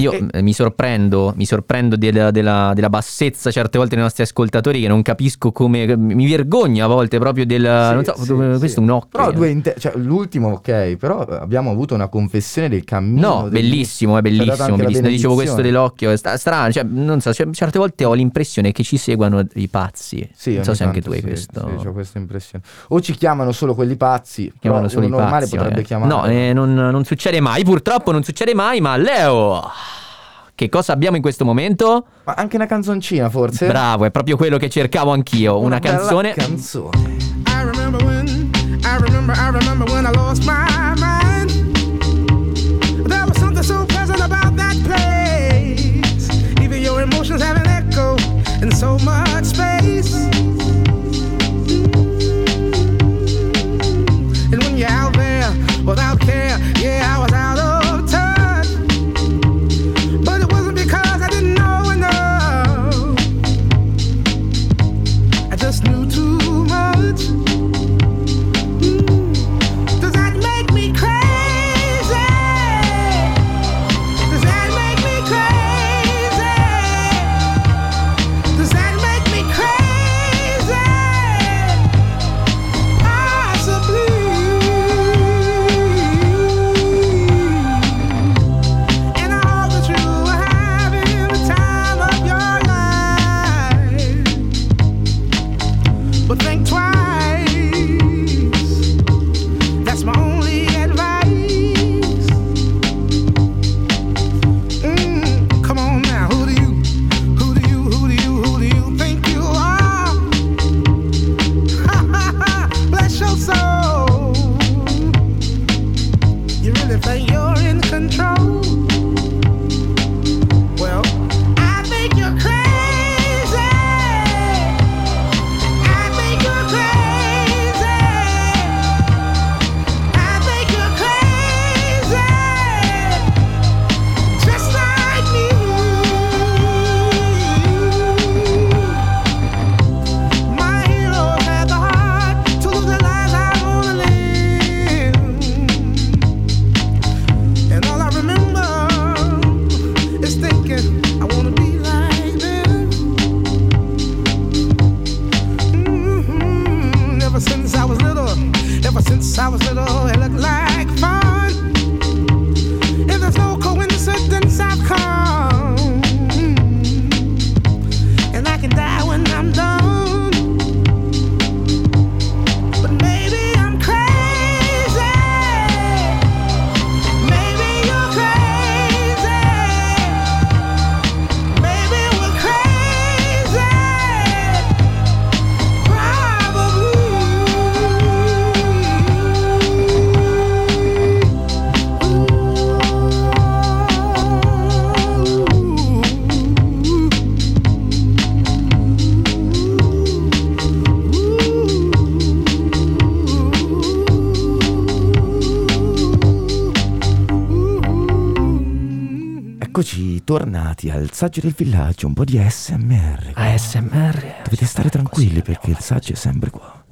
Io eh, mi sorprendo, mi sorprendo del- della, della bassezza certe volte dei nostri ascoltatori che non capisco come mi vergogno a volte proprio del non so, sì, dove- sì. questo è un occhio. Però due inte- cioè, l'ultimo ok, però abbiamo avuto una confessione del cammino. No, del- bellissimo, è bellissimo, bellissimo. Dicevo questo dell'occhio, è strano, cioè, non so, cioè, certe volte ho l'impressione che ci seguano i pazzi. Sì, non so se anche tu hai sì, questo. Sì, ho questa impressione. O ci chiamano solo quelli pazzi, Chiamano solo i normale pazzi, potrebbe magari. chiamare. No, eh, non, non succede mai, purtroppo non succede mai, ma Leo, che cosa abbiamo in questo momento? Ma anche una canzoncina forse? Bravo, è proprio quello che cercavo anch'io, una, bella canzone. canzone. I remember when, I remember, I remember when I lost my mind. There was something so pleasant about that place. Even your emotions have an echo in so much space. Tornati al saggio del villaggio, un po' di ASMR. ASMR. Dovete stare tranquilli perché il saggio è sempre qua.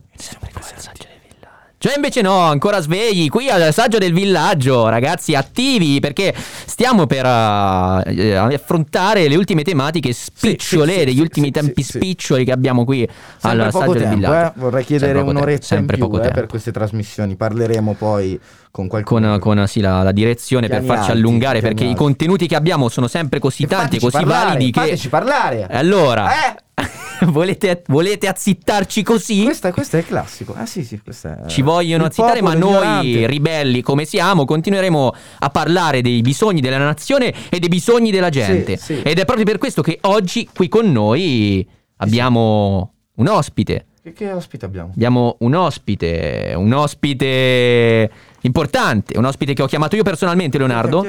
Cioè invece no, ancora svegli qui al saggio del villaggio, ragazzi attivi perché stiamo per eh, affrontare le ultime tematiche spicciole, sì, sì, degli sì, ultimi tempi spiccioli che abbiamo qui Sempre al saggio del tempo, villaggio. eh. Vorrei chiedere Sempre un'oretta tempo, sempre più eh, per queste trasmissioni. Parleremo poi con. Con, con, sì, la, la direzione per farci allungare piani perché i contenuti che abbiamo sono sempre così tanti e Fateci così parlare, validi che Fateci parlare. Allora Eh? volete, volete azzittarci così? Questo, questo è il classico. Ah sì, sì, è... Ci vogliono il azzittare, ma popolo noi ignorante. ribelli come siamo continueremo a parlare dei bisogni della nazione e dei bisogni della gente. sì. Ed è proprio per questo che oggi qui con noi abbiamo un ospite. Che, che ospite abbiamo? Abbiamo un ospite, un ospite importante, un ospite che ho chiamato io personalmente, Leonardo.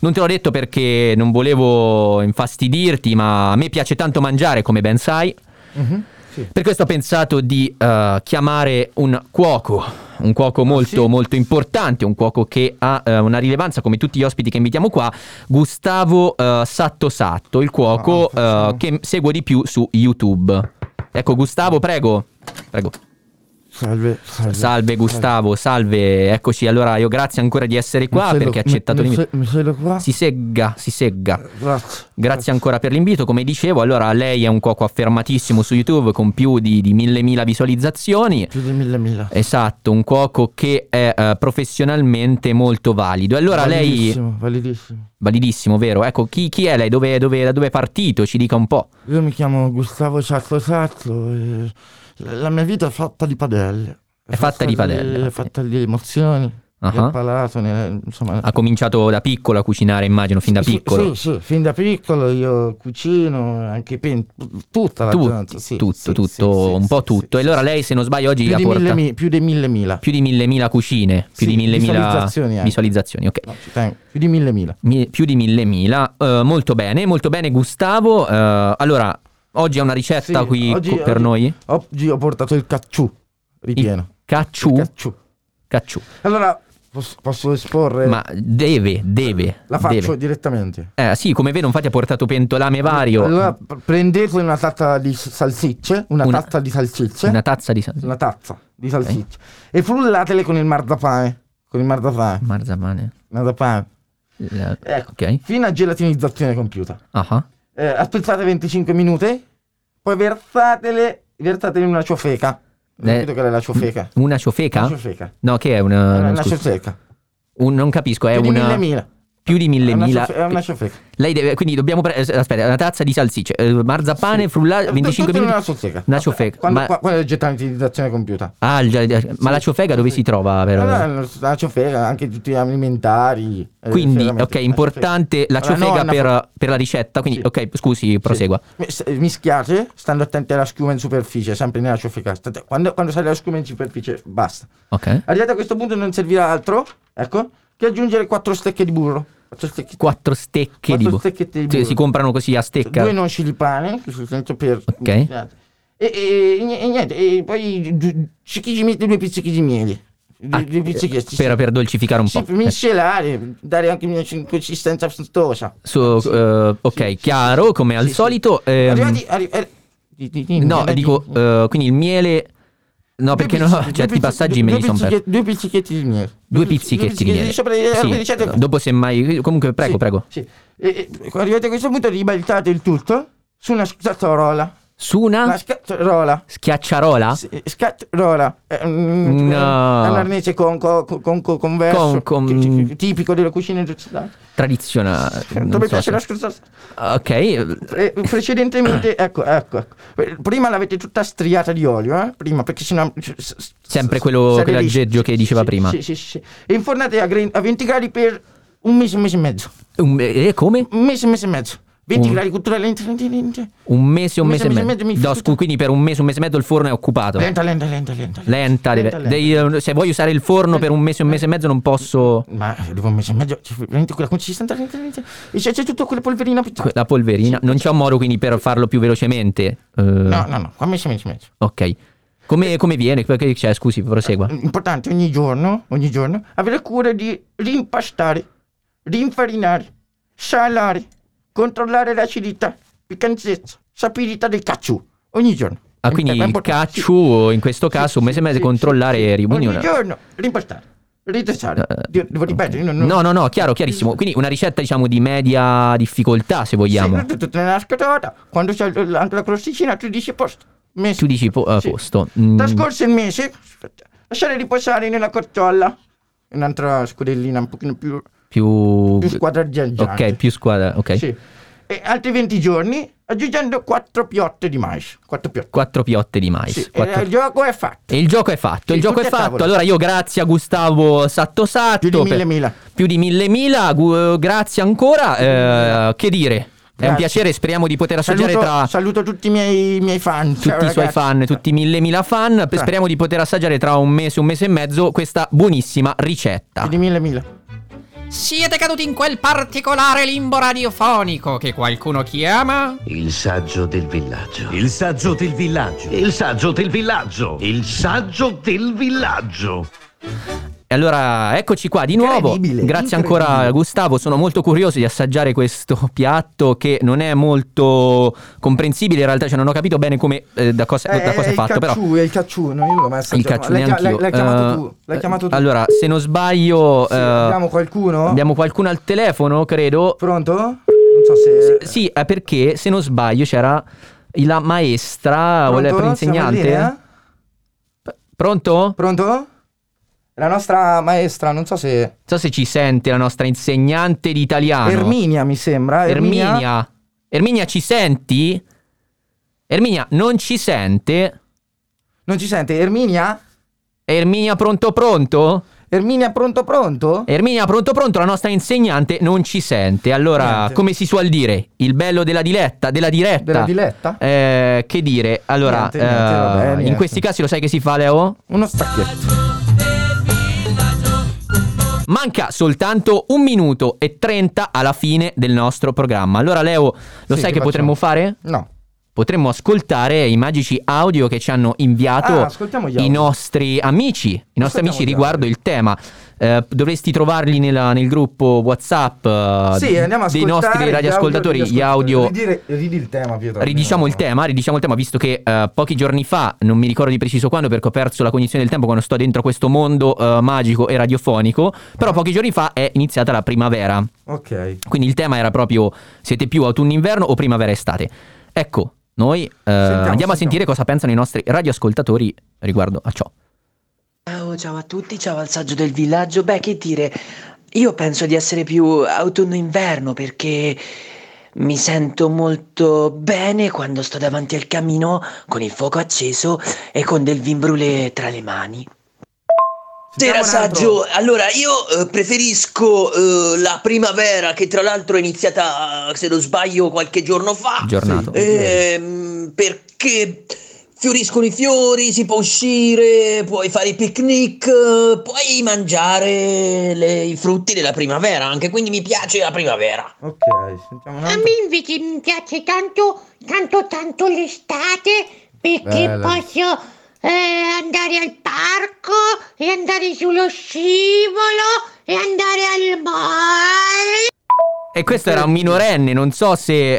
Non te l'ho detto perché non volevo infastidirti, ma a me piace tanto mangiare, come ben sai. Mhm, sì. Per questo ho pensato di eh, chiamare un cuoco, un cuoco molto sì? molto importante, un cuoco che ha eh, una rilevanza come tutti gli ospiti che invitiamo qua, Gustavo eh, Satto Satto, il cuoco Ah, eh, che seguo di più su YouTube. Ecco Gustavo, prego. Prego. Salve, salve. Salve Gustavo, salve, eccoci. Allora io grazie ancora di essere qua Mi perché ha mi- accettato mi l'invito. Mi sedo qua. Si segga, si segga. Grazie. Grazie ancora per l'invito. Come dicevo, allora lei è un cuoco affermatissimo su YouTube con più di, di mille mila visualizzazioni. Più di mille mila. Esatto, un cuoco che è eh, professionalmente molto valido. Allora lei... Validissimo, validissimo. Validissimo, vero? Ecco, chi, chi è lei? Dove, dove- da dove è partito? Ci dica un po'. Io mi chiamo Gustavo Sacco Sacco e la mia vita è fatta di padelle. È fatta di padelle, È fatta di emozioni. Nel palato, insomma. Ha cominciato da piccolo a cucinare, immagino, fin da Sì, piccolo. Sì, sì, fin da piccolo io cucino, anche pen- tutta la Tu- giornata, sì, tutto, sì, tutto, un po' tutto. E allora lei, se non sbaglio, oggi Più ha di, mille, portato mi- più di mille mila. più di mille mila cucine, più di mille mila visualizzazioni anche. visualizzazioni, ok. Tengo, più di mille mila. Mi- più di mille mila. Eh, molto bene, molto bene Gustavo. Eh, allora, oggi è una ricetta Sì, qui oggi- co- per oggi- noi? Oggi ho portato il cacciù ripieno. Cacciù? Il cacciù. Cacciù. Allora, posso, posso esporre? Ma deve, deve. la faccio deve. direttamente. Eh sì, come vedo infatti ha portato pentolame vario. Allora, prendete una tazza di salsicce, una, Una- tazza di salsicce, Una tazza di salsiccia. una tazza di salsicce e frullatele con il marzapane, con il marzapane, Marzapane. marzapane. La- Ecco, Ok. fino a gelatinizzazione compiuta. Ah, Eh, aspettate 25 minuti, poi versatele, versatele in una ciofeca. Non Eh, capito che è la ciofeca? Una ciofeca? Una ciofeca. No, che è una... Una ciofeca. Un- non capisco, è Più di una... mille mila. Più di mille È una mila. ciofe- è una ciofeca. Lei deve, quindi dobbiamo prendere, aspetta, una tazza di salsicce, eh, marzapane, frullato, 25 Tutto in minuti. una ciofeca. Una ciofeca. Quando, Ma, qua- quando è gelatinizzazione compiuta. ah, il- il- ma la ciofeca dove si trova? Per... Allora, la ciofeca, anche tutti gli alimentari. eh, Quindi, ok, importante la ciofeca. per, per la ricetta. Quindi, ok, scusi, prosegua. Mis- Mischiate, stando attenti alla schiuma in superficie, sempre nella ciofeca. Quando, quando sale la schiuma in superficie, basta. Ok. Arrivati a questo punto non servirà altro, ecco, che aggiungere 4 stecche di burro. 4 stecche, Quattro stecche quattro di burro. stecchette di Sì, burro. si comprano così a stecca. Due noci di pane, per... Ok. E, e- e niente, e poi du- ci ci mette due pizzichi di miele. Due, due pizzichetti, sì. Ah, Per, per dolcificare un Sì, po'. per miscelare, dare anche una consistenza gustosa. Su, eh, ok, chiaro, come al solito. ehm, Arrivati, arri- eh, di- di- di- no, di- dico, eh, quindi il miele. No, perché no, pizzichetti, certi due passaggi me li due sono persi. Due pizzichetti di miele. Due pizzichetti di miele. Sopra Sì, le ricette- dopo semmai. Comunque, prego, Sì, prego. sì. E, e, arrivati a questo punto ribaltate il tutto su una scatterola. Su una scatterola. schiacciarola? Sì, Scatterola. È un, No. è un arnese con, con, con, con, converso, Con- tipico della cucina. Tradizionale. Dove piace la scatterola. Ok, Eh, precedentemente, ecco, ecco, ecco. Eh, Prima l'avete tutta striata di olio, eh? Prima, perché sennò... sempre quello, quell'aggeggio liscio. che diceva prima. Sì, sì, sì. E infornate a, a 20 gradi per un mese, un mese e mezzo. Un, eh, come? Un mese, un mese e mezzo. 20 Un- gradi lenta, lenta, lenta. Un mese, un mese, e mezzo. mi No, quindi per un mese, un mese e mezzo il forno è occupato. Lenta, lenta, lenta, lenta. Lenta, deve- lenta. devi- se voglio usare il forno per un mese, un mese e mezzo non posso. Ma dopo un mese e mezzo, ci- veramente quella consistenza, lenta, lenta. C'è, c'è tutta quella polverina. No, La polverina, non c'è un modo quindi per farlo più velocemente. Eh, no, no, qua mese, mese e mezzo. Ok. Come, come viene? Perché c'è? Scusi, prosegua. Importante ogni giorno, ogni giorno, avere cura di rimpastare, rinfarinare, salare, controllare l'acidità, piccantezza, sapidità del cacciù. Ogni giorno. Ah, quindi il cacciu in questo caso un mese e mezzo controllare e Ogni rimunire. giorno rimpastare, Devo ripetere, io non... No, no, no, chiaro, chiarissimo. Quindi una ricetta, diciamo, di media difficoltà, se vogliamo. Sì, tutto nella scatolata. Quando c'è anche la crosticina, tu dici posto. Mese. Tu dici po- a Sì. posto. Mm, Trascorso il mese, lasciare riposare nella cortolla. Un'altra scudellina un pochino più, più. più squadraggiante. Ok, più squadra. Ok. Sì. E altri 20 giorni aggiungendo 4 piotte di mais. 4 piotte. Quattro piotte di mais. Sì, quattro- e il gioco è fatto. E il gioco è fatto, Sì, il gioco è fatto. Allora io grazie a Gustavo Satto Satto. Più di per- mille mila. Più di mille mila, gu- grazie ancora. eh, che dire? È un piacere, speriamo di poter assaggiare Saluto, tra saluto tutti i miei, miei fan. tutti i suoi fan, tutti i mille mila fan. Sì. Speriamo di poter assaggiare tra un mese, un mese e mezzo questa buonissima ricetta. Più di mille mila. Siete caduti in quel particolare limbo radiofonico che qualcuno chiama Il saggio del villaggio. Il saggio del villaggio. Il saggio del villaggio. Il saggio del villaggio. E allora eccoci qua di nuovo. Grazie ancora Gustavo, sono molto curioso di assaggiare questo piatto che non è molto comprensibile, in realtà cioè non ho capito bene come eh, da cosa, da cosa è il fatto, però cacciù, è il cacciù, non io l'ho mai il cacciù L'hai, l'hai, l'hai chiamato Eh, tu, l'hai chiamato tu. Allora, se non sbaglio Sì, eh, abbiamo qualcuno? abbiamo qualcuno al telefono, credo. Pronto? Non so se... Sì, è perché se non sbaglio c'era la maestra o Pronto? Siamo in insegnante. linea? Pronto? Pronto? La nostra maestra, non so se... Non so se ci sente la nostra insegnante di italiano. Erminia mi sembra. Erminia. Erminia, ci senti? Erminia non ci sente? Non ci sente? Erminia? Erminia pronto pronto? Erminia pronto pronto? Erminia pronto pronto, la nostra insegnante non ci sente. Allora, Niente. come si suol dire? Il bello della diletta, della diretta. Della diletta? Eh, che dire? Allora, Niente, niente, eh, vabbè, in niente. questi casi lo sai che si fa, Leo? Uno stacchetto. Manca soltanto un minuto e 30 alla fine del nostro programma. Allora, Leo, lo Sì, sai che potremmo fare? No. Potremmo ascoltare i magici audio che ci hanno inviato Ah, i nostri amici, i nostri amici riguardo il tema. Eh, dovresti trovarli nella- nel gruppo WhatsApp eh, Sì, dei nostri gli radioascoltatori, audio gli audio. Ridire- ridi il tema, Pietro. Ridiciamo il tema, ridiciamo il tema, visto che eh, pochi giorni fa, non mi ricordo di preciso quando, perché ho perso la cognizione del tempo quando sto dentro questo mondo eh, magico e radiofonico, però pochi giorni fa è iniziata la primavera. Ok. Quindi il tema era proprio siete più autunno-inverno o primavera-estate. Ecco, noi eh, andiamo a sentire cosa pensano i nostri radioascoltatori riguardo a ciò. Ciao, ciao a tutti, ciao al saggio del villaggio. Beh, che dire, io penso di essere più autunno-inverno perché mi sento molto bene quando sto davanti al camino con il fuoco acceso e con del vin brûlé tra le mani. Sera saggio, allora io eh, preferisco eh, la primavera che tra l'altro è iniziata, se non sbaglio, qualche giorno fa. Giornato. Ehm, perché fioriscono i fiori, si può uscire, puoi fare i picnic, puoi mangiare le- i frutti della primavera, anche quindi mi piace la primavera. Ok, sentiamo un A altro. me invece mi piace tanto, tanto, tanto l'estate perché Bella. posso eh, andare al parco e andare sullo scivolo e andare al mare. E questo era un minorenne, non so se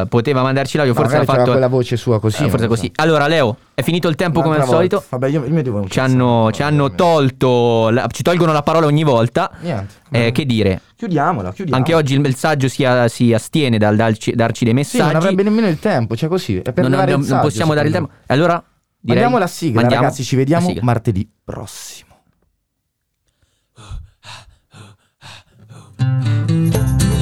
eh, poteva mandarci l'audio, No, forse l'ha magari fatto... quella voce sua così, Eh, forse non così. Allora Leo, è finito il tempo come al Un'altra solito. volta. Vabbè, io, io mi devo Ci hanno, ci hanno tolto, la- ci tolgono la parola ogni volta. Niente. Eh, che dire? Chiudiamola, chiudiamo. Anche oggi il messaggio si, si astiene dal darci, darci dei Sì, non messaggi. avrebbe nemmeno il tempo, cioè così. È per non, abbiamo- non saggio, possiamo dare il tempo. Allora, direi, Mandiamo la sigla, mandiamo ragazzi. Ci vediamo martedì prossimo. Thank you.